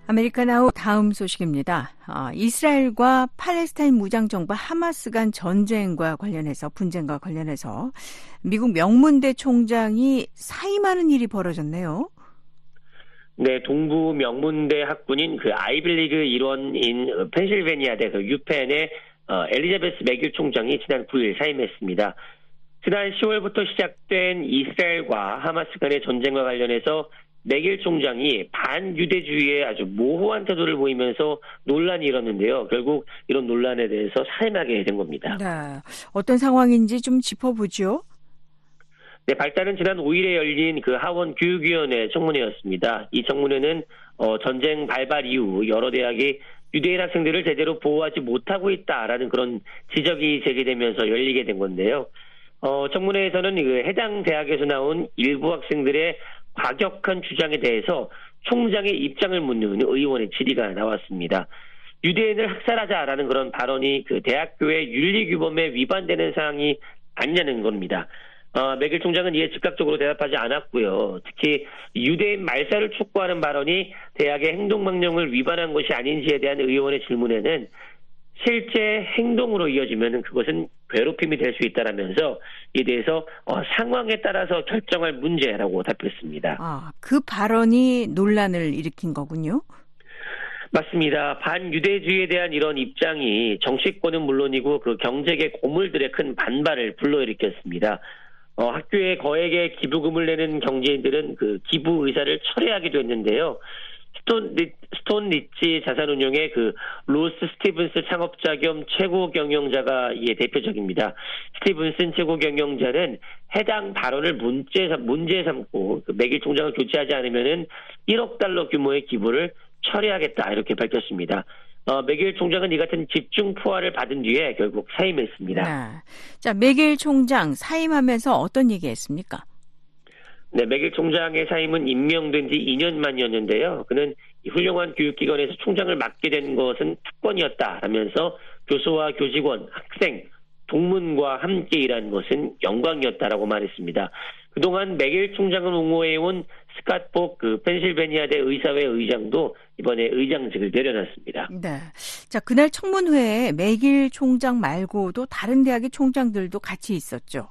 아메리카나우 다음 소식입니다. 어, 이스라엘과 팔레스타인 무장정부 하마스 간 전쟁과 관련해서 분쟁과 관련해서 미국 명문대 총장이 사임하는 일이 벌어졌네요. 네, 동부 명문대 학군인 그 아이빌리그 일원인 펜실베니아대 그 유펜의 어, 엘리자베스 맥일 총장이 지난 9일 사임했습니다. 지난 10월부터 시작된 이스라엘과 하마스 간의 전쟁과 관련해서 맥일 총장이 반유대주의에 아주 모호한 태도를 보이면서 논란이 일었는데요. 결국 이런 논란에 대해서 사임하게 된 겁니다. 네, 어떤 상황인지 좀 짚어보죠. 네, 발단은 지난 5일에 열린 그 하원 교육위원회 청문회였습니다. 이 청문회는 어, 전쟁 발발 이후 여러 대학이 유대인 학생들을 제대로 보호하지 못하고 있다라는 그런 지적이 제기되면서 열리게 된 건데요. 어, 청문회에서는 그 해당 대학에서 나온 일부 학생들의 과격한 주장에 대해서 총장의 입장을 묻는 의원의 질의가 나왔습니다. 유대인을 학살하자라는 그런 발언이 그 대학교의 윤리 규범에 위반되는 사항이 아니냐는 겁니다. 어, 맥일 총장은 이에 즉각적으로 대답하지 않았고요. 특히 유대인 말살을 촉구하는 발언이 대학의 행동명령을 위반한 것이 아닌지에 대한 의원의 질문에는 실제 행동으로 이어지면 그것은 괴롭힘이 될 수 있다라면서 이에 대해서 어, 상황에 따라서 결정할 문제라고 답했습니다. 아, 그 발언이 논란을 일으킨 거군요. 맞습니다. 반유대주의에 대한 이런 입장이 정치권은 물론이고 그 경제계 고물들의 큰 반발을 불러일으켰습니다. 어, 학교에 거액의 기부금을 내는 경제인들은 그 기부 의사를 철회하기도 했는데요. 스톤, 리, 스톤 리지 자산운용의 그 로스 스티븐스 창업자 겸 최고 경영자가 이에 대표적입니다. 스티븐스 최고 경영자는 해당 발언을 문제, 문제 삼고 그 매길 총장을 교체하지 않으면은 1억 달러 규모의 기부를 철회하겠다 이렇게 밝혔습니다. 어, 매길 총장은 이 같은 집중 포화를 받은 뒤에 결국 사임했습니다. 네. 자, 매길 총장 사임하면서 어떤 얘기했습니까? 네, 맥일 총장의 사임은 임명된 지 2년 만이었는데요. 그는 훌륭한 교육기관에서 총장을 맡게 된 것은 특권이었다라면서 교수와 교직원, 학생, 동문과 함께 일한 것은 영광이었다라고 말했습니다. 그동안 맥일 총장을 옹호해온 스캇복 그 펜실베니아대 의사회 의장도 이번에 의장직을 내려놨습니다. 네. 자, 그날 청문회에 맥일 총장 말고도 다른 대학의 총장들도 같이 있었죠.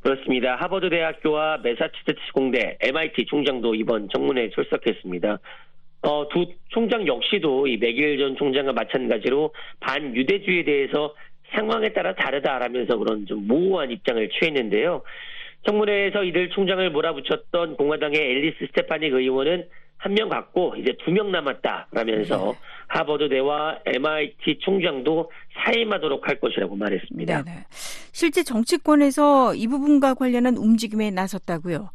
그렇습니다. 하버드 대학교와 메사추세츠 공대, MIT 총장도 이번 청문회에 출석했습니다. 어, 두 총장 역시도 이 맥일 전 총장과 마찬가지로 반유대주의에 대해서 상황에 따라 다르다라면서 그런 좀 모호한 입장을 취했는데요. 청문회에서 이들 총장을 몰아붙였던 공화당의 앨리스 스테파닉 의원은 한명 갖고 이제 두 명 남았다라면서 네. 하버드대와 MIT 총장도 사임하도록 할 것이라고 말했습니다. 네네. 실제 정치권에서 이 부분과 관련한 움직임에 나섰다고요?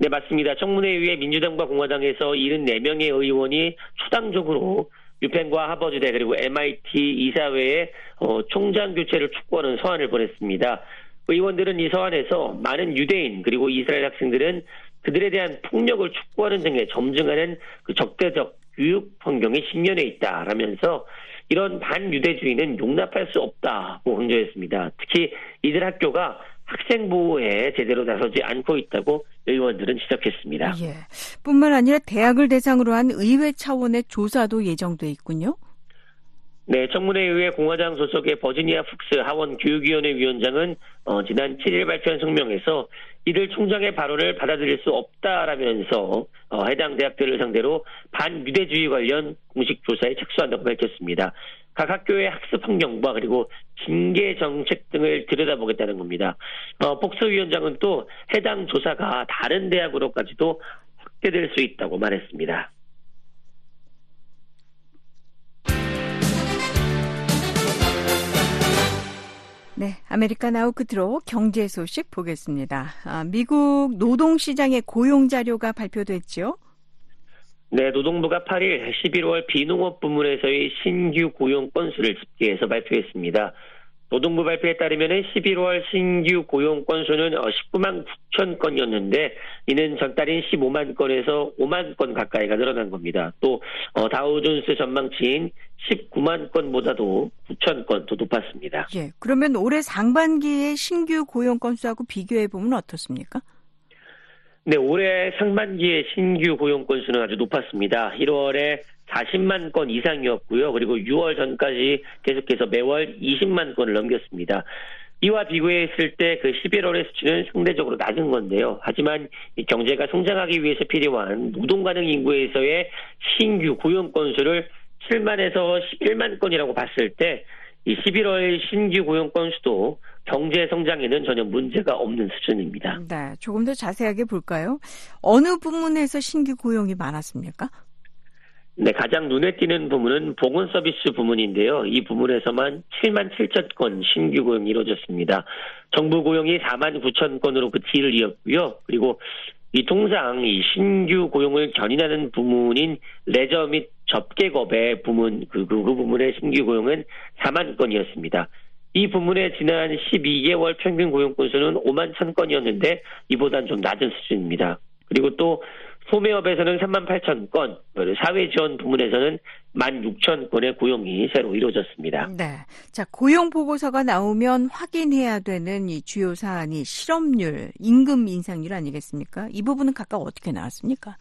네, 맞습니다. 청문회에 의해 민주당과 공화당에서 74명의 의원이 초당적으로 유펜과 하버드대 그리고 MIT 이사회의 어, 총장 교체를 촉구하는 서한을 보냈습니다. 의원들은 이 서한에서 많은 유대인 그리고 이스라엘 학생들은 그들에 대한 폭력을 촉구하는 등의 점증하는 그 적대적 교육 환경에 신년해 있다라면서 이런 반유대주의는 용납할 수 없다고 강조했습니다. 특히 이들 학교가 학생 보호에 제대로 나서지 않고 있다고 의원들은 지적했습니다. 예. 뿐만 아니라 대학을 대상으로 한 의회 차원의 조사도 예정돼 있군요. 네, 청문회 의회 공화당 소속의 버지니아 푹스 하원 교육위원회 위원장은 어, 지난 7일 발표한 성명에서 이들 총장의 발언을 받아들일 수 없다라면서 어, 해당 대학들을 상대로 반유대주의 관련 공식 조사에 착수한다고 밝혔습니다. 각 학교의 학습 환경과 그리고 징계 정책 등을 들여다보겠다는 겁니다. 어, 폭스 위원장은 또 해당 조사가 다른 대학으로까지도 확대될 수 있다고 말했습니다. 네, America Now 끝으로 경제 소식 보겠습니다. 아, 미국 노동시장의 고용 자료가 발표됐죠? 네, 노동부가 8일 11월 비농업 부문에서의 신규 고용 건수를 집계해서 발표했습니다. 노동부 발표에 따르면 11월 신규 고용 건수는 19만 어, 9천 건이었는데 이는 전달인 15만 건에서 5만 건 가까이가 늘어난 겁니다. 또 어, 다우존스 전망치인 19만 건보다도 9천 건 더 높았습니다. 예, 그러면 올해 상반기의 신규 고용 건수하고 비교해 보면 어떻습니까? 네, 올해 상반기의 신규 고용 건수는 아주 높았습니다. 1월에 40만 건 이상이었고요. 그리고 6월 전까지 계속해서 매월 20만 건을 넘겼습니다. 이와 비교했을 때 그 11월의 수치는 상대적으로 낮은 건데요. 하지만 경제가 성장하기 위해서 필요한 노동 가능 인구에서의 신규 고용 건수를 7만에서 11만 건이라고 봤을 때 이 11월 신규 고용 건수도 경제 성장에는 전혀 문제가 없는 수준입니다. 네, 조금 더 자세하게 볼까요? 어느 부문에서 신규 고용이 많았습니까? 네, 가장 눈에 띄는 부문은 보건 서비스 부문인데요. 이 부문에서만 7만 7천 건 신규 고용이 이루어졌습니다. 정부 고용이 4만 9천 건으로 그 뒤를 이었고요. 그리고 이 통상 이 신규 고용을 견인하는 부문인 레저 및 접객업의 부문 그, 그, 그 부문의 신규 고용은 4만 건이었습니다. 이 부문의 지난 12개월 평균 고용 건수는 5만 1천 건이었는데 이보단 좀 낮은 수준입니다. 그리고 또 소매업에서는 3만 8천 건, 사회 지원 부문에서는 1만 6천 건의 고용이 새로 이루어졌습니다. 네. 자, 고용 보고서가 나오면 확인해야 되는 이 주요 사안이 실업률, 임금 인상률 아니겠습니까? 이 부분은 각각 어떻게 나왔습니까?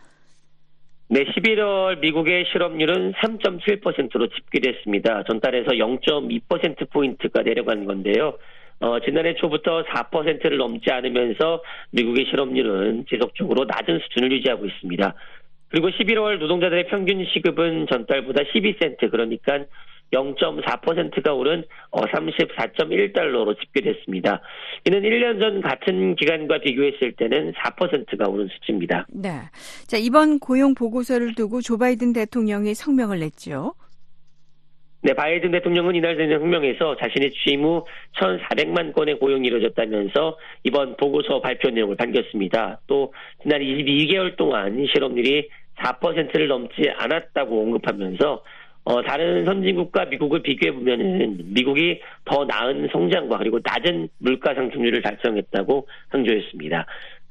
네, 11월 미국의 실업률은 3.7%로 집계됐습니다. 전달에서 0.2%포인트가 내려간 건데요. 어, 지난해 초부터 4%를 넘지 않으면서 미국의 실업률은 지속적으로 낮은 수준을 유지하고 있습니다. 그리고 11월 노동자들의 평균 시급은 전달보다 12센트 그러니까 0.4%가 오른 34.1달러로 어, 집계됐습니다. 이는 1년 전 같은 기간과 비교했을 때는 4%가 오른 수치입니다. 네. 자, 이번 고용 보고서를 두고 조 바이든 대통령이 성명을 냈죠. 네, 바이든 대통령은 이날 된 성명에서 자신의 취임 후 1,400만 건의 고용이 이루어졌다면서 이번 보고서 발표 내용을 밝혔습니다. 또 지난 22개월 동안 실업률이 4%를 넘지 않았다고 언급하면서 어, 다른 선진국과 미국을 비교해 보면은 미국이 더 나은 성장과 그리고 낮은 물가 상승률을 달성했다고 강조했습니다.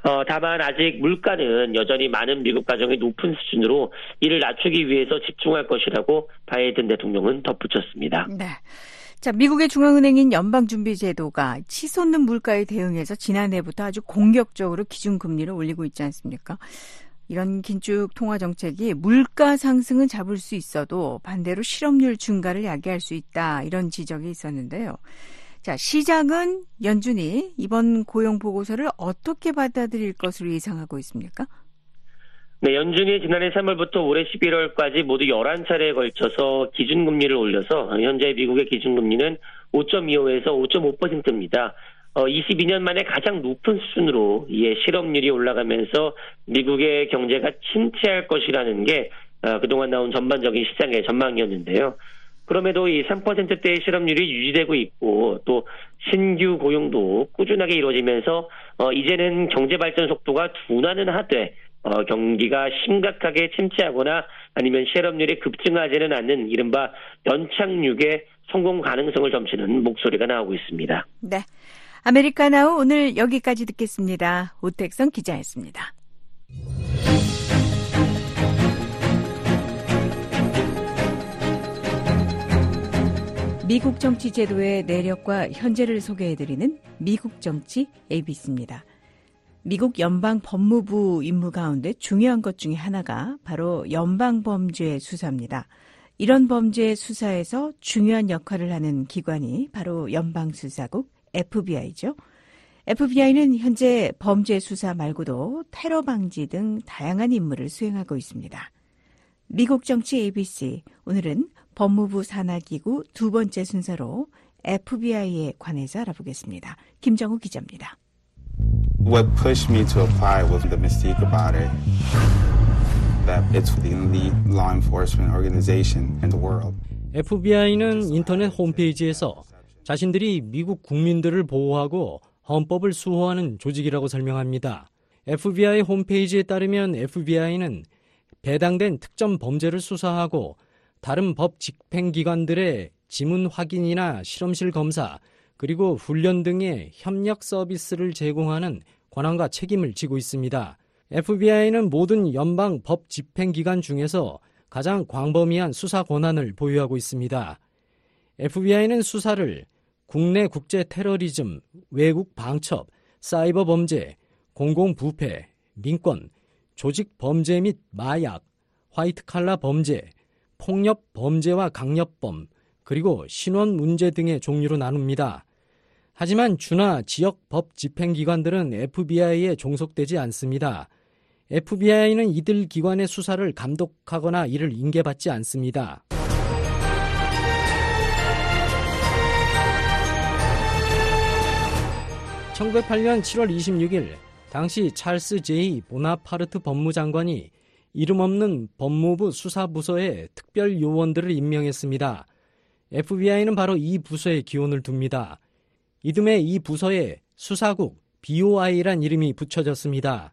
어, 다만 아직 물가는 여전히 많은 미국 가정의 높은 수준으로 이를 낮추기 위해서 집중할 것이라고 바이든 대통령은 덧붙였습니다. 네. 자, 미국의 중앙은행인 연방준비제도가 치솟는 물가에 대응해서 지난해부터 아주 공격적으로 기준금리를 올리고 있지 않습니까? 이런 긴축 통화 정책이 물가 상승은 잡을 수 있어도 반대로 실업률 증가를 야기할 수 있다. 이런 지적이 있었는데요. 자, 시장은 연준이 이번 고용 보고서를 어떻게 받아들일 것으로 예상하고 있습니까? 네, 연준이 지난해 3월부터 올해 11월까지 모두 11차례에 걸쳐서 기준금리를 올려서 현재 미국의 기준금리는 5.25에서 5.5%입니다. 어, 22년 만에 가장 높은 수준으로 이에 실업률이 올라가면서 미국의 경제가 침체할 것이라는 게 어, 그동안 나온 전반적인 시장의 전망이었는데요. 그럼에도 이 3%대의 실업률이 유지되고 있고 또 신규 고용도 꾸준하게 이루어지면서 어, 이제는 경제 발전 속도가 둔화는 하되 어, 경기가 심각하게 침체하거나 아니면 실업률이 급증하지는 않는 이른바 연착륙의 성공 가능성을 점치는 목소리가 나오고 있습니다. 네. 아메리카나우 오늘 여기까지 듣겠습니다. 오택성 기자였습니다. 미국 정치 제도의 내력과 현재를 소개해드리는 미국 정치 ABC입니다. 미국 연방 법무부 임무 가운데 중요한 것 중에 하나가 바로 연방 범죄 수사입니다. 이런 범죄 수사에서 중요한 역할을 하는 기관이 바로 연방수사국 FBI죠. FBI는 현재 범죄 수사 말고도 테러 방지 등 다양한 임무를 수행하고 있습니다. 미국 정치 ABC 오늘은 법무부 산하기구 두 번째 순서로 FBI에 관해서 알아보겠습니다. 김정우 기자입니다. What pushed me to apply was the mystique about it. That it's the elite law enforcement organization in the world. FBI는 인터넷 홈페이지에서 자신들이 미국 국민들을 보호하고 헌법을 수호하는 조직이라고 설명합니다. FBI 홈페이지에 따르면 FBI는 배당된 특정 범죄를 수사하고 다른 법 집행기관들의 지문 확인이나 실험실 검사, 그리고 훈련 등의 협력 서비스를 제공하는 권한과 책임을 지고 있습니다. FBI는 모든 연방 법 집행기관 중에서 가장 광범위한 수사 권한을 보유하고 있습니다. FBI는 수사를 국내 국제 테러리즘, 외국 방첩, 사이버 범죄, 공공부패, 민권, 조직 범죄 및 마약, 화이트 칼라 범죄, 폭력 범죄와 강력범, 그리고 신원 문제 등의 종류로 나눕니다. 하지만 주나 지역 법 집행기관들은 FBI에 종속되지 않습니다. FBI는 이들 기관의 수사를 감독하거나 이를 인계받지 않습니다. 1908년 7월 26일 당시 찰스 제이 보나파르트 법무장관이 이름 없는 법무부 수사부서에 특별 요원들을 임명했습니다. FBI는 바로 이 부서에 기원을 둡니다. 이듬해 이 부서에 수사국 BOI란 이름이 붙여졌습니다.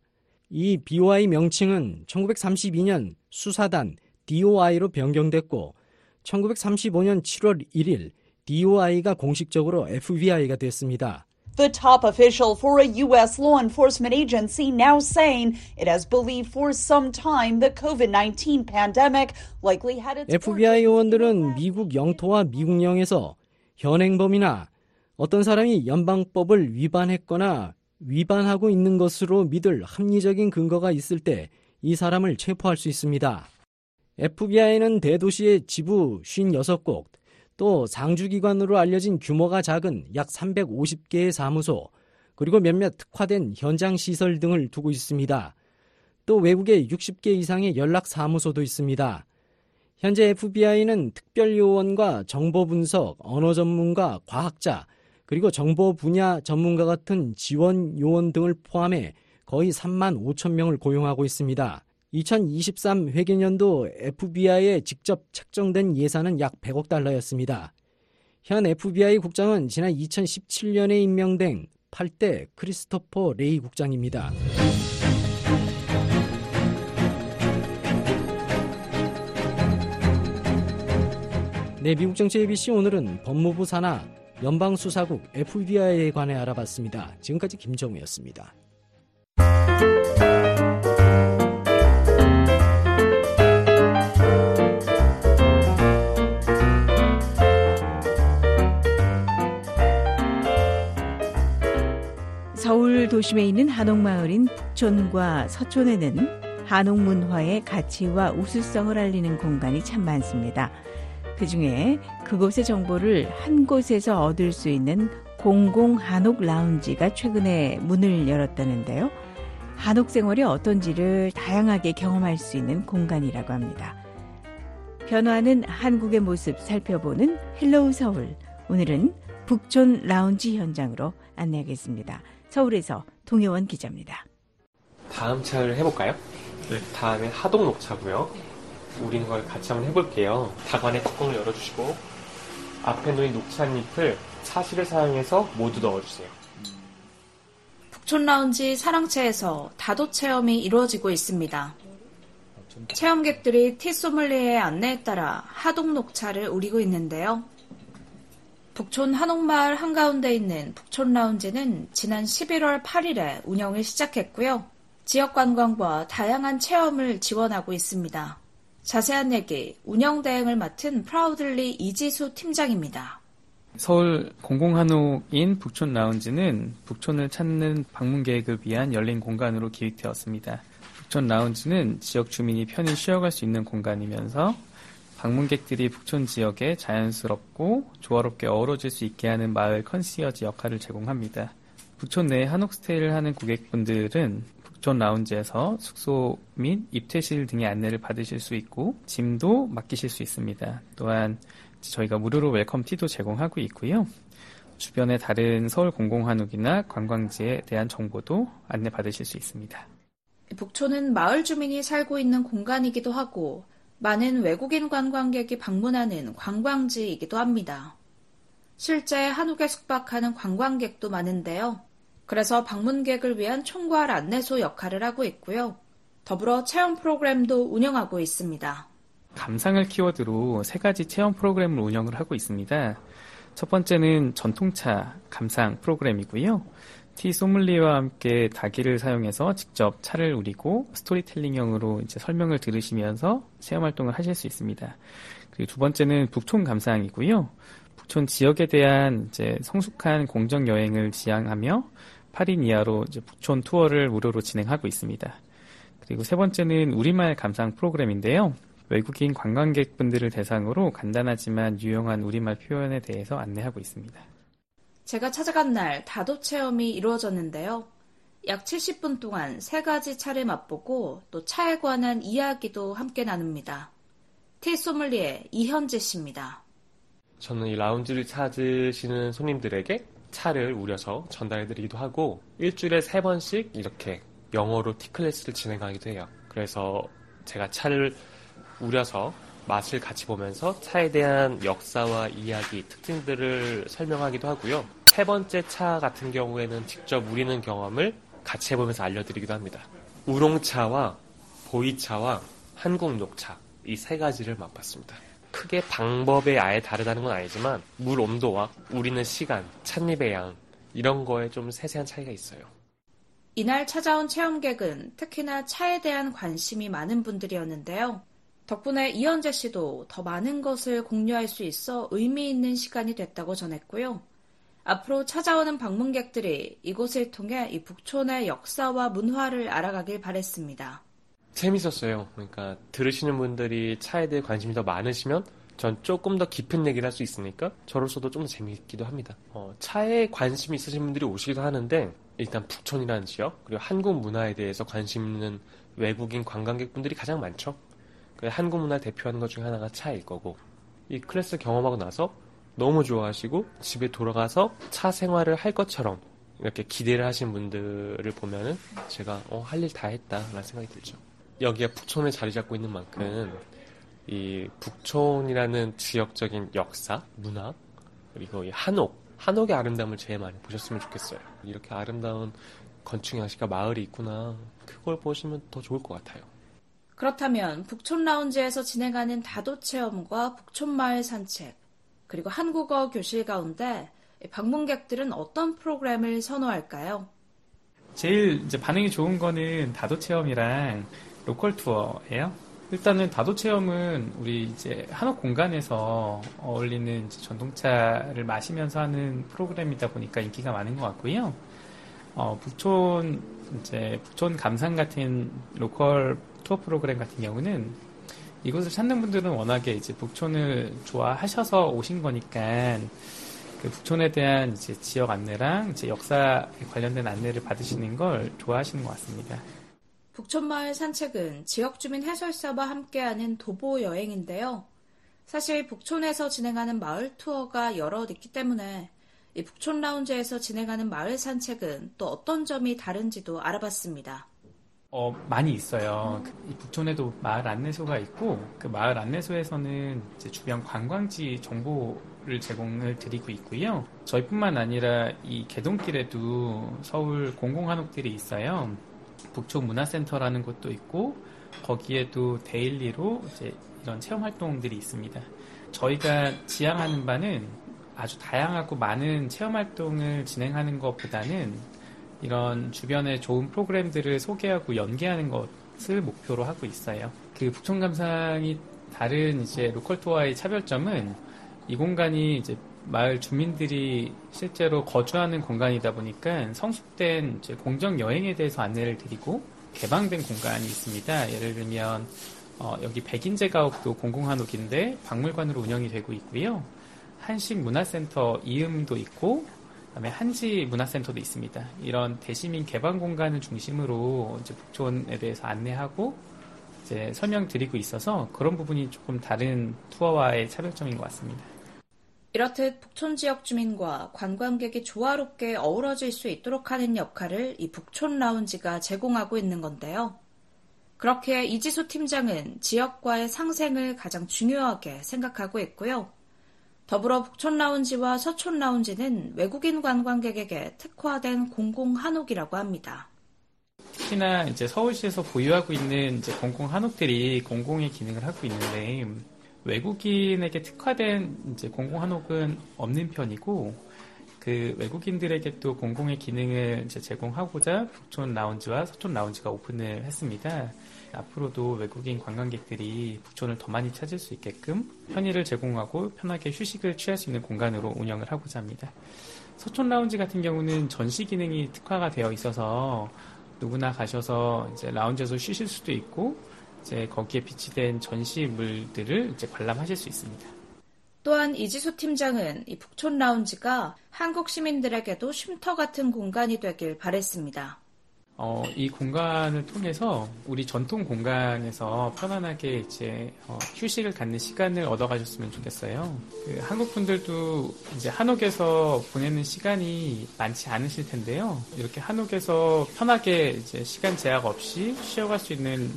이 BOI 명칭은 1932년 수사단 DOI로 변경됐고 1935년 7월 1일 DOI가 공식적으로 FBI가 됐습니다. The top official for a U.S. law enforcement agency now saying it has believed for some time the COVID 19 pandemic likely had its. FBI 요원들은 미국 영토와 미국령에서 현행범이나 어떤 사람이 연방법을 위반했거나 위반하고 있는 것으로 믿을 합리적인 근거가 있을 때 이 사람을 체포할 수 있습니다. FBI는 대도시의 지부 56곳, 또 상주기관으로 알려진 규모가 작은 약 350개의 사무소, 그리고 몇몇 특화된 현장 시설 등을 두고 있습니다. 또 외국에 60개 이상의 연락 사무소도 있습니다. 현재 FBI는 특별 요원과 정보 분석, 언어 전문가, 과학자, 그리고 정보 분야 전문가 같은 지원 요원 등을 포함해 거의 3만 5천 명을 고용하고 있습니다. 2023 회계년도 FBI에 직접 책정된 예산은 약 100억 달러였습니다. 현 FBI 국장은 지난 2017년에 임명된 8대 크리스토퍼 레이 국장입니다. 네, 미국 정치 ABC 오늘은 법무부 산하 연방수사국 FBI에 관해 알아봤습니다. 지금까지 김정우였습니다. 도심에 있는 한옥마을인 북촌과 서촌에는 한옥 문화의 가치와 우수성을 알리는 공간이 참 많습니다. 그 중에 그곳의 정보를 한 곳에서 얻을 수 있는 공공 한옥 라운지가 최근에 문을 열었다는데요. 한옥 생활이 어떤지를 다양하게 경험할 수 있는 공간이라고 합니다. 변화하는 한국의 모습 살펴보는 Hello 서울. 오늘은 북촌 라운지 현장으로 안내하겠습니다. 서울에서 동혜원 기자입니다. 다음 차를 해볼까요? 네. 다음엔 하동 녹차고요. 우린 걸 같이 한번 해볼게요. 다관의 뚜껑을 열어주시고 앞에 놓인 녹차잎을 사실을 사용해서 모두 넣어주세요. 북촌 라운지 사랑채에서 다도 체험이 이루어지고 있습니다. 체험객들이 티소믈리의 안내에 따라 하동 녹차를 우리고 있는데요. 북촌 한옥마을 한가운데 있는 북촌 라운지는 지난 11월 8일에 운영을 시작했고요. 지역 관광과 다양한 체험을 지원하고 있습니다. 자세한 얘기 운영 대행을 맡은 프라우들리 이지수 팀장입니다. 서울 공공한옥인 북촌 라운지는 북촌을 찾는 방문 계획을 위한 열린 공간으로 기획되었습니다. 북촌 라운지는 지역 주민이 편히 쉬어갈 수 있는 공간이면서 방문객들이 북촌 지역에 자연스럽고 조화롭게 어우러질 수 있게 하는 마을 컨시어지 역할을 제공합니다. 북촌 내 한옥 stay를 하는 고객분들은 북촌 라운지에서 숙소 및 입퇴실 등의 안내를 받으실 수 있고 짐도 맡기실 수 있습니다. 또한 저희가 무료로 welcome tea도 제공하고 있고요. 주변의 다른 서울 공공 한옥이나 관광지에 대한 정보도 안내 받으실 수 있습니다. 북촌은 마을 주민이 살고 있는 공간이기도 하고 많은 외국인 관광객이 방문하는 관광지이기도 합니다. 실제 한옥에 숙박하는 관광객도 많은데요. 그래서 방문객을 위한 총괄 안내소 역할을 하고 있고요. 더불어 체험 프로그램도 운영하고 있습니다. 감상을 키워드로 세 가지 체험 프로그램을 운영을 하고 있습니다. 첫 번째는 전통차 감상 프로그램이고요. 티 소믈리에와 함께 다기를 사용해서 직접 차를 우리고 스토리텔링형으로 이제 설명을 들으시면서 체험 활동을 하실 수 있습니다. 그리고 두 번째는 북촌 감상이고요. 북촌 지역에 대한 이제 성숙한 공정 여행을 지향하며 8인 이하로 이제 북촌 투어를 무료로 진행하고 있습니다. 그리고 세 번째는 우리말 감상 프로그램인데요. 외국인 관광객분들을 대상으로 간단하지만 유용한 우리말 표현에 대해서 안내하고 있습니다. 제가 찾아간 날 다도 체험이 이루어졌는데요. 약 70분 동안 세 가지 차를 맛보고 또 차에 관한 이야기도 함께 나눕니다. tea 소믈리에 이현재 씨입니다. 저는 이 라운지를 찾으시는 손님들에게 차를 우려서 전달해드리기도 하고 일주일에 세 번씩 이렇게 영어로 tea 클래스를 진행하기도 해요. 그래서 제가 차를 우려서 맛을 같이 보면서 차에 대한 역사와 이야기, 특징들을 설명하기도 하고요. 세 번째 차 같은 경우에는 직접 우리는 경험을 같이 해보면서 알려드리기도 합니다. 우롱차와 보이차와 한국 녹차 이 세 가지를 맛봤습니다. 크게 방법에 아예 다르다는 건 아니지만 물 온도와 우리는 시간, 찻잎의 양 이런 거에 좀 세세한 차이가 있어요. 이날 찾아온 체험객은 특히나 차에 대한 관심이 많은 분들이었는데요. 덕분에 이현재 씨도 더 많은 것을 공유할 수 있어 의미 있는 시간이 됐다고 전했고요. 앞으로 찾아오는 방문객들이 이곳을 통해 이 북촌의 역사와 문화를 알아가길 바랬습니다. 재밌었어요. 그러니까 들으시는 분들이 차에 대해 관심이 더 많으시면 전 조금 더 깊은 얘기를 할 수 있으니까 저로서도 좀 더 재미있기도 합니다. 어, 차에 관심이 있으신 분들이 오시기도 하는데 일단 북촌이라는 지역 그리고 한국 문화에 대해서 관심 있는 외국인 관광객분들이 가장 많죠. 한국 문화를 대표하는 것 중에 하나가 차일 거고 이 클래스 경험하고 나서 너무 좋아하시고 집에 돌아가서 차 생활을 할 것처럼 이렇게 기대를 하신 분들을 보면은 제가 어, 할 일 다 했다라는 생각이 들죠. 여기가 북촌에 자리 잡고 있는 만큼 이 북촌이라는 지역적인 역사, 문화 그리고 이 한옥, 한옥의 아름다움을 제일 많이 보셨으면 좋겠어요. 이렇게 아름다운 건축 양식과 마을이 있구나. 그걸 보시면 더 좋을 것 같아요. 그렇다면 북촌 라운지에서 진행하는 다도 체험과 북촌 마을 산책, 그리고 한국어 교실 가운데 방문객들은 어떤 프로그램을 선호할까요? 제일 이제 반응이 좋은 거는 다도 체험이랑 local 투어예요. 일단은 다도 체험은 우리 이제 한옥 공간에서 어울리는 전통차를 마시면서 하는 프로그램이다 보니까 인기가 많은 것 같고요. 어, 북촌 이제 북촌 감상 같은 local 투어 프로그램 같은 경우는 이곳을 찾는 분들은 워낙에 이제 북촌을 좋아하셔서 오신 거니까 그 북촌에 대한 이제 지역 안내랑 이제 역사에 관련된 안내를 받으시는 걸 좋아하시는 것 같습니다. 북촌마을 산책은 지역 주민 해설사와 함께하는 도보 여행인데요. 사실 북촌에서 진행하는 마을 투어가 여럿 있기 때문에 이 북촌 라운지에서 진행하는 마을 산책은 또 어떤 점이 다른지도 알아봤습니다. 어, 많이 있어요. 이 북촌에도 마을 안내소가 있고 그 마을 안내소에서는 주변 관광지 정보를 제공을 드리고 있고요. 저희뿐만 아니라 이 계동길에도 서울 공공한옥들이 있어요. 북촌 문화센터라는 곳도 있고 거기에도 daily로 이제 이런 체험 활동들이 있습니다. 저희가 지향하는 바는 아주 다양하고 많은 체험 활동을 진행하는 것보다는 이런 주변의 좋은 프로그램들을 소개하고 연계하는 것을 목표로 하고 있어요. 그 북촌 감상이 다른 이제 로컬 투어의 차별점은 이 공간이 이제 마을 주민들이 실제로 거주하는 공간이다 보니까 성숙된 공정 여행에 대해서 안내를 드리고 개방된 공간이 있습니다. 예를 들면 어, 여기 백인제 가옥도 공공한옥인데 박물관으로 운영이 되고 있고요. 한식 문화센터 이음도 있고 그다음에 한지 문화센터도 있습니다. 이런 대시민 개방 공간을 중심으로 이제 북촌에 대해서 안내하고 이제 설명드리고 있어서 그런 부분이 조금 다른 투어와의 차별점인 것 같습니다. 이렇듯 북촌 지역 주민과 관광객이 조화롭게 어우러질 수 있도록 하는 역할을 이 북촌 라운지가 제공하고 있는 건데요. 그렇게 이지수 팀장은 지역과의 상생을 가장 중요하게 생각하고 있고요. 더불어 북촌 라운지와 서촌 라운지는 외국인 관광객에게 특화된 공공 한옥이라고 합니다. 특히나 이제 서울시에서 보유하고 있는 이제 공공 한옥들이 공공의 기능을 하고 있는데 외국인에게 특화된 이제 공공 한옥은 없는 편이고 그 외국인들에게 또 공공의 기능을 이제 제공하고자 북촌 라운지와 서촌 라운지가 오픈을 했습니다. 앞으로도 외국인 관광객들이 북촌을 더 많이 찾을 수 있게끔 편의를 제공하고 편하게 휴식을 취할 수 있는 공간으로 운영을 하고자 합니다. 서촌 라운지 같은 경우는 전시 기능이 특화가 되어 있어서 누구나 가셔서 이제 라운지에서 쉬실 수도 있고 이제 거기에 비치된 전시물들을 이제 관람하실 수 있습니다. 또한 이지수 팀장은 이 북촌 라운지가 한국 시민들에게도 쉼터 같은 공간이 되길 바랬습니다. 어, 이 공간을 통해서 우리 전통 공간에서 편안하게 이제 어, 휴식을 갖는 시간을 얻어 가셨으면 좋겠어요. 그 한국 분들도 이제 한옥에서 보내는 시간이 많지 않으실 텐데요. 이렇게 한옥에서 편하게 이제 시간 제약 없이 쉬어갈 수 있는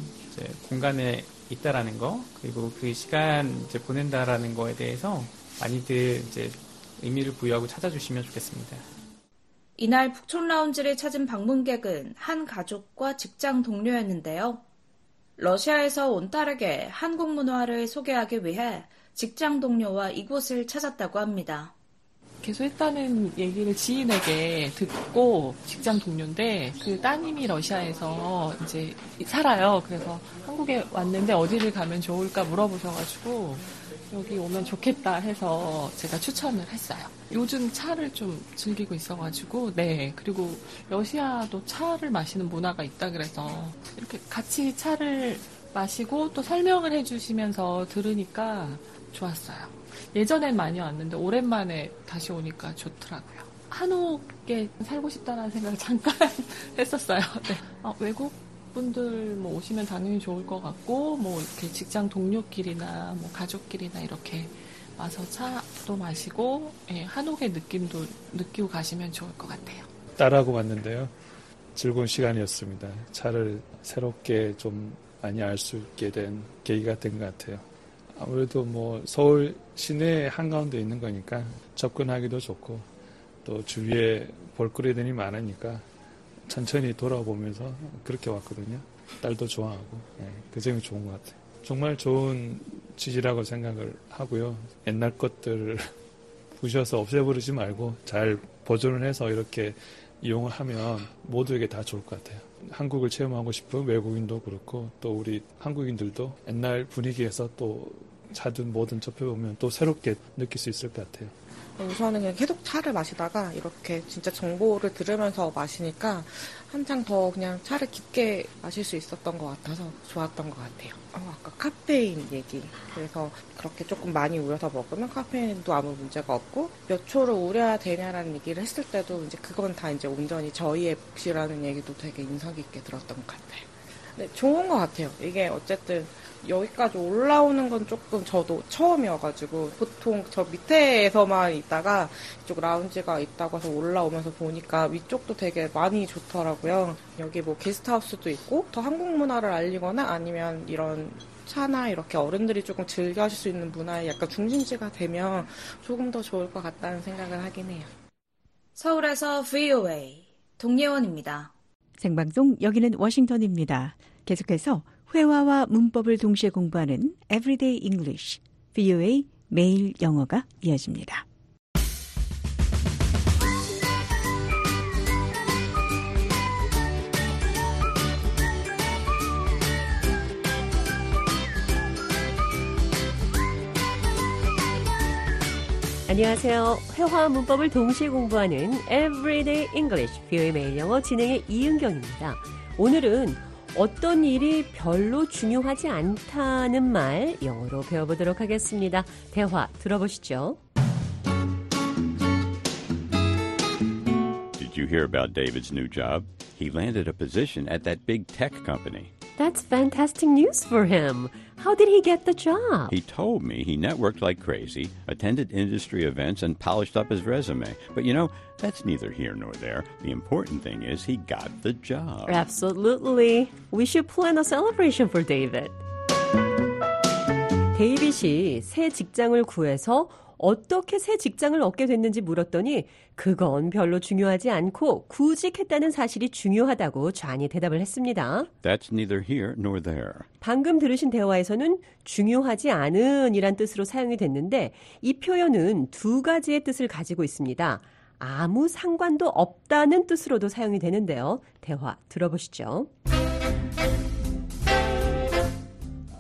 공간에 있다라는 거 그리고 그 시간 이제 보낸다라는 거에 대해서 많이들 이제 의미를 부여하고 찾아주시면 좋겠습니다. 이날 북촌 라운지를 찾은 방문객은 한 가족과 직장 동료였는데요. 러시아에서 온 딸에게 한국 문화를 소개하기 위해 직장 동료와 이곳을 찾았다고 합니다. 개소했다는 얘기를 지인에게 듣고 직장 동료인데 그 따님이 러시아에서 이제 살아요. 그래서 한국에 왔는데 어디를 가면 좋을까 물어보셔가지고 여기 오면 좋겠다 해서 제가 추천을 했어요. 요즘 차를 좀 즐기고 있어가지고, 네. 그리고 러시아도 차를 마시는 문화가 있다 그래서 이렇게 같이 차를 마시고 또 설명을 해주시면서 들으니까 좋았어요. 예전엔 많이 왔는데 오랜만에 다시 오니까 좋더라고요. 한옥에 살고 싶다는 생각을 잠깐 했었어요. 네. 어, 외국 분들 뭐 오시면 당연히 좋을 것 같고 뭐 이렇게 직장 동료끼리나 뭐 가족끼리나 이렇게 와서 차도 마시고 예, 한옥의 느낌도 느끼고 가시면 좋을 것 같아요. 딸하고 왔는데요. 즐거운 시간이었습니다. 차를 새롭게 좀 많이 알 수 있게 된 계기가 된 것 같아요. 아무래도 뭐 서울 시내 한가운데 있는 거니까 접근하기도 좋고 또 주위에 볼거리들이 많으니까 천천히 돌아보면서 그렇게 왔거든요. 딸도 좋아하고 네, 그 점이 좋은 것 같아요. 정말 좋은 취지라고 생각을 하고요. 옛날 것들을 부셔서 없애버리지 말고 잘 보존을 해서 이렇게 이용을 하면 모두에게 다 좋을 것 같아요. 한국을 체험하고 싶은 외국인도 그렇고 또 우리 한국인들도 옛날 분위기에서 또 차든 뭐든 접해보면 또 새롭게 느낄 수 있을 것 같아요. 우선은 그냥 계속 차를 마시다가 이렇게 진짜 정보를 들으면서 마시니까 한창 더 그냥 차를 깊게 마실 수 있었던 것 같아서 좋았던 것 같아요. 어, 아까 카페인 얘기. 그래서 그렇게 조금 많이 우려서 먹으면 카페인도 아무 문제가 없고 몇 초를 우려야 되냐라는 얘기를 했을 때도 이제 그건 다 이제 온전히 저희의 몫이라는 얘기도 되게 인상 깊게 들었던 것 같아요. 네, 좋은 것 같아요. 이게 어쨌든 여기까지 올라오는 건 조금 저도 처음이어가지고 보통 저 밑에서만 있다가 이쪽 라운지가 있다고 해서 올라오면서 보니까 위쪽도 되게 많이 좋더라고요. 여기 뭐 게스트하우스도 있고 더 한국 문화를 알리거나 아니면 이런 차나 이렇게 어른들이 조금 즐겨 하실 수 있는 문화의 약간 중심지가 되면 조금 더 좋을 것 같다는 생각을 하긴 해요. 서울에서 VOA 동예원입니다. 생방송 여기는 워싱턴입니다. 계속해서 회화와 문법을 동시에 공부하는 Everyday English, VOA 매일 영어가 이어집니다. 안녕하세요. 회화와 문법을 동시에 공부하는 Everyday English, 뷰의 매일 영어 진행의 이은경입니다. 오늘은 어떤 일이 별로 중요하지 않다는 말 영어로 배워보도록 하겠습니다. 대화 들어보시죠. Did you hear about David's new job? He landed a position at that big tech company. That's fantastic news for him. How did he get the job? He told me he networked like crazy, attended industry events, and polished up his resume. But you know, that's neither here nor there. The important thing is he got the job. Absolutely. We should plan a celebration for David. 데이빗이 새 직장을 구해서 어떻게 새 직장을 얻게 됐는지 물었더니 그건 별로 중요하지 않고 구직했다는 사실이 중요하다고 좌니 대답을 했습니다. That's neither here nor there. 방금 들으신 대화에서는 중요하지 않은 이란 뜻으로 사용이 됐는데 이 표현은 두 가지의 뜻을 가지고 있습니다. 아무 상관도 없다는 뜻으로도 사용이 되는데요. 대화 들어보시죠.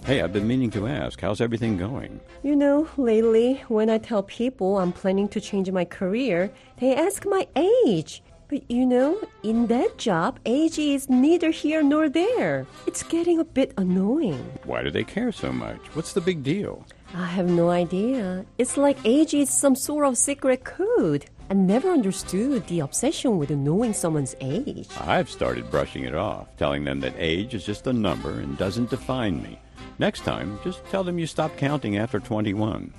Hey, I've been meaning to ask, how's everything going? You know, lately, when I tell people I'm planning to change my career, they ask my age. But you know, in that job, age is neither here nor there. It's getting a bit annoying. Why do they care so much? What's the big deal? I have no idea. It's like age is some sort of secret code. I never understood the obsession with knowing someone's age. I've started brushing it off, telling them that age is just a number and doesn't define me. Next time, just tell them you stop counting after 21.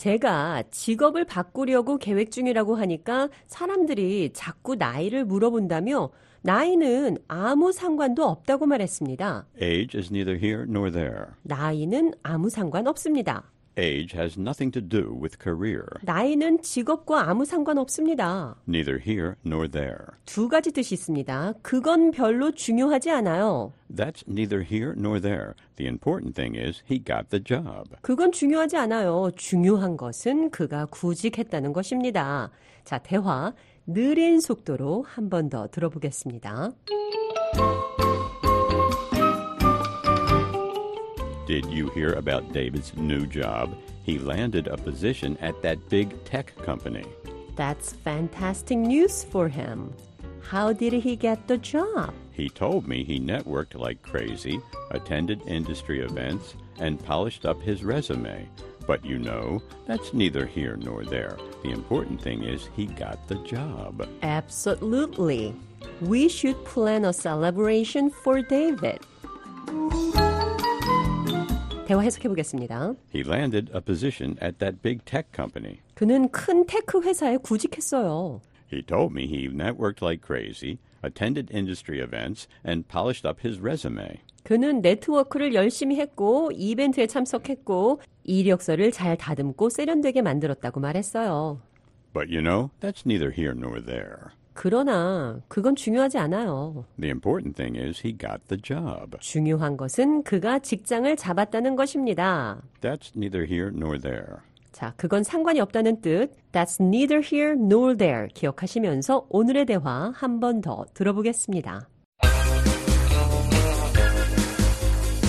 제가 직업을 바꾸려고 계획 중이라고 하니까 사람들이 자꾸 나이를 물어본다며 나이는 아무 상관도 없다고 말했습니다. Age is neither here nor there. 나이는 아무 상관 없습니다. Age has nothing to do with career. 나이는 직업과 아무 상관 없습니다. Neither here nor there. 두 가지 뜻이 있습니다. 그건 별로 중요하지 않아요. That's neither here nor there. The important thing is he got the job. 그건 중요하지 않아요. 중요한 것은 그가 구직했다는 것입니다. 자, 대화 느린 속도로 한 번 더 들어보겠습니다. Did you hear about David's new job? He landed a position at that big tech company. That's fantastic news for him. How did he get the job? He told me he networked like crazy, attended industry events, and polished up his resume. But you know, that's neither here nor there. The important thing is he got the job. Absolutely. We should plan a celebration for David. 대화 해석해 보겠습니다. He landed a position at that big tech company. 그는 큰 테크 회사에 구직했어요. He told me he networked like crazy, attended industry events, and polished up his resume. 그는 네트워크를 열심히 했고 이벤트에 참석했고 이력서를 잘 다듬고 세련되게 만들었다고 말했어요. But you know, that's neither here nor there. 그러나 그건 중요하지 않아요. The important thing is he got the job. 중요한 것은 그가 직장을 잡았다는 것입니다. That's neither here nor there. 자, 그건 상관이 없다는 뜻. That's neither here nor there. 기억하시면서 오늘의 대화 한 번 더 들어보겠습니다.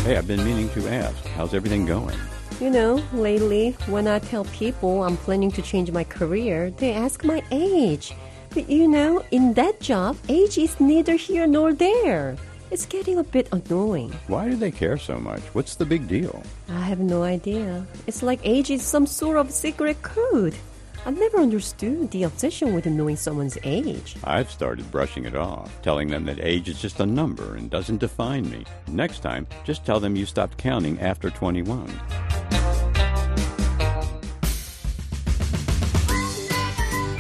Hey, I've been meaning to ask, how's everything going? You know, lately, when I tell people I'm planning to change my career, they ask my age. But you know, in that job, age is neither here nor there. It's getting a bit annoying. Why do they care so much? What's the big deal? I have no idea. It's like age is some sort of secret code. I've never understood the obsession with knowing someone's age. I've started brushing it off, telling them that age is just a number and doesn't define me. Next time, just tell them you stopped counting after 21.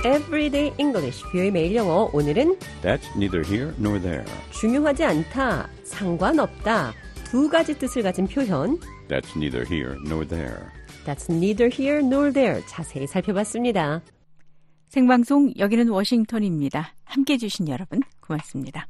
Everyday English, 뷰의 매일 영어. 오늘은 That's neither here nor there. 중요하지 않다, 상관없다 두 가지 뜻을 가진 표현. That's neither here nor there. That's neither here nor there. 자세히 살펴봤습니다. 생방송 여기는 워싱턴입니다. 함께 해주신 여러분 고맙습니다.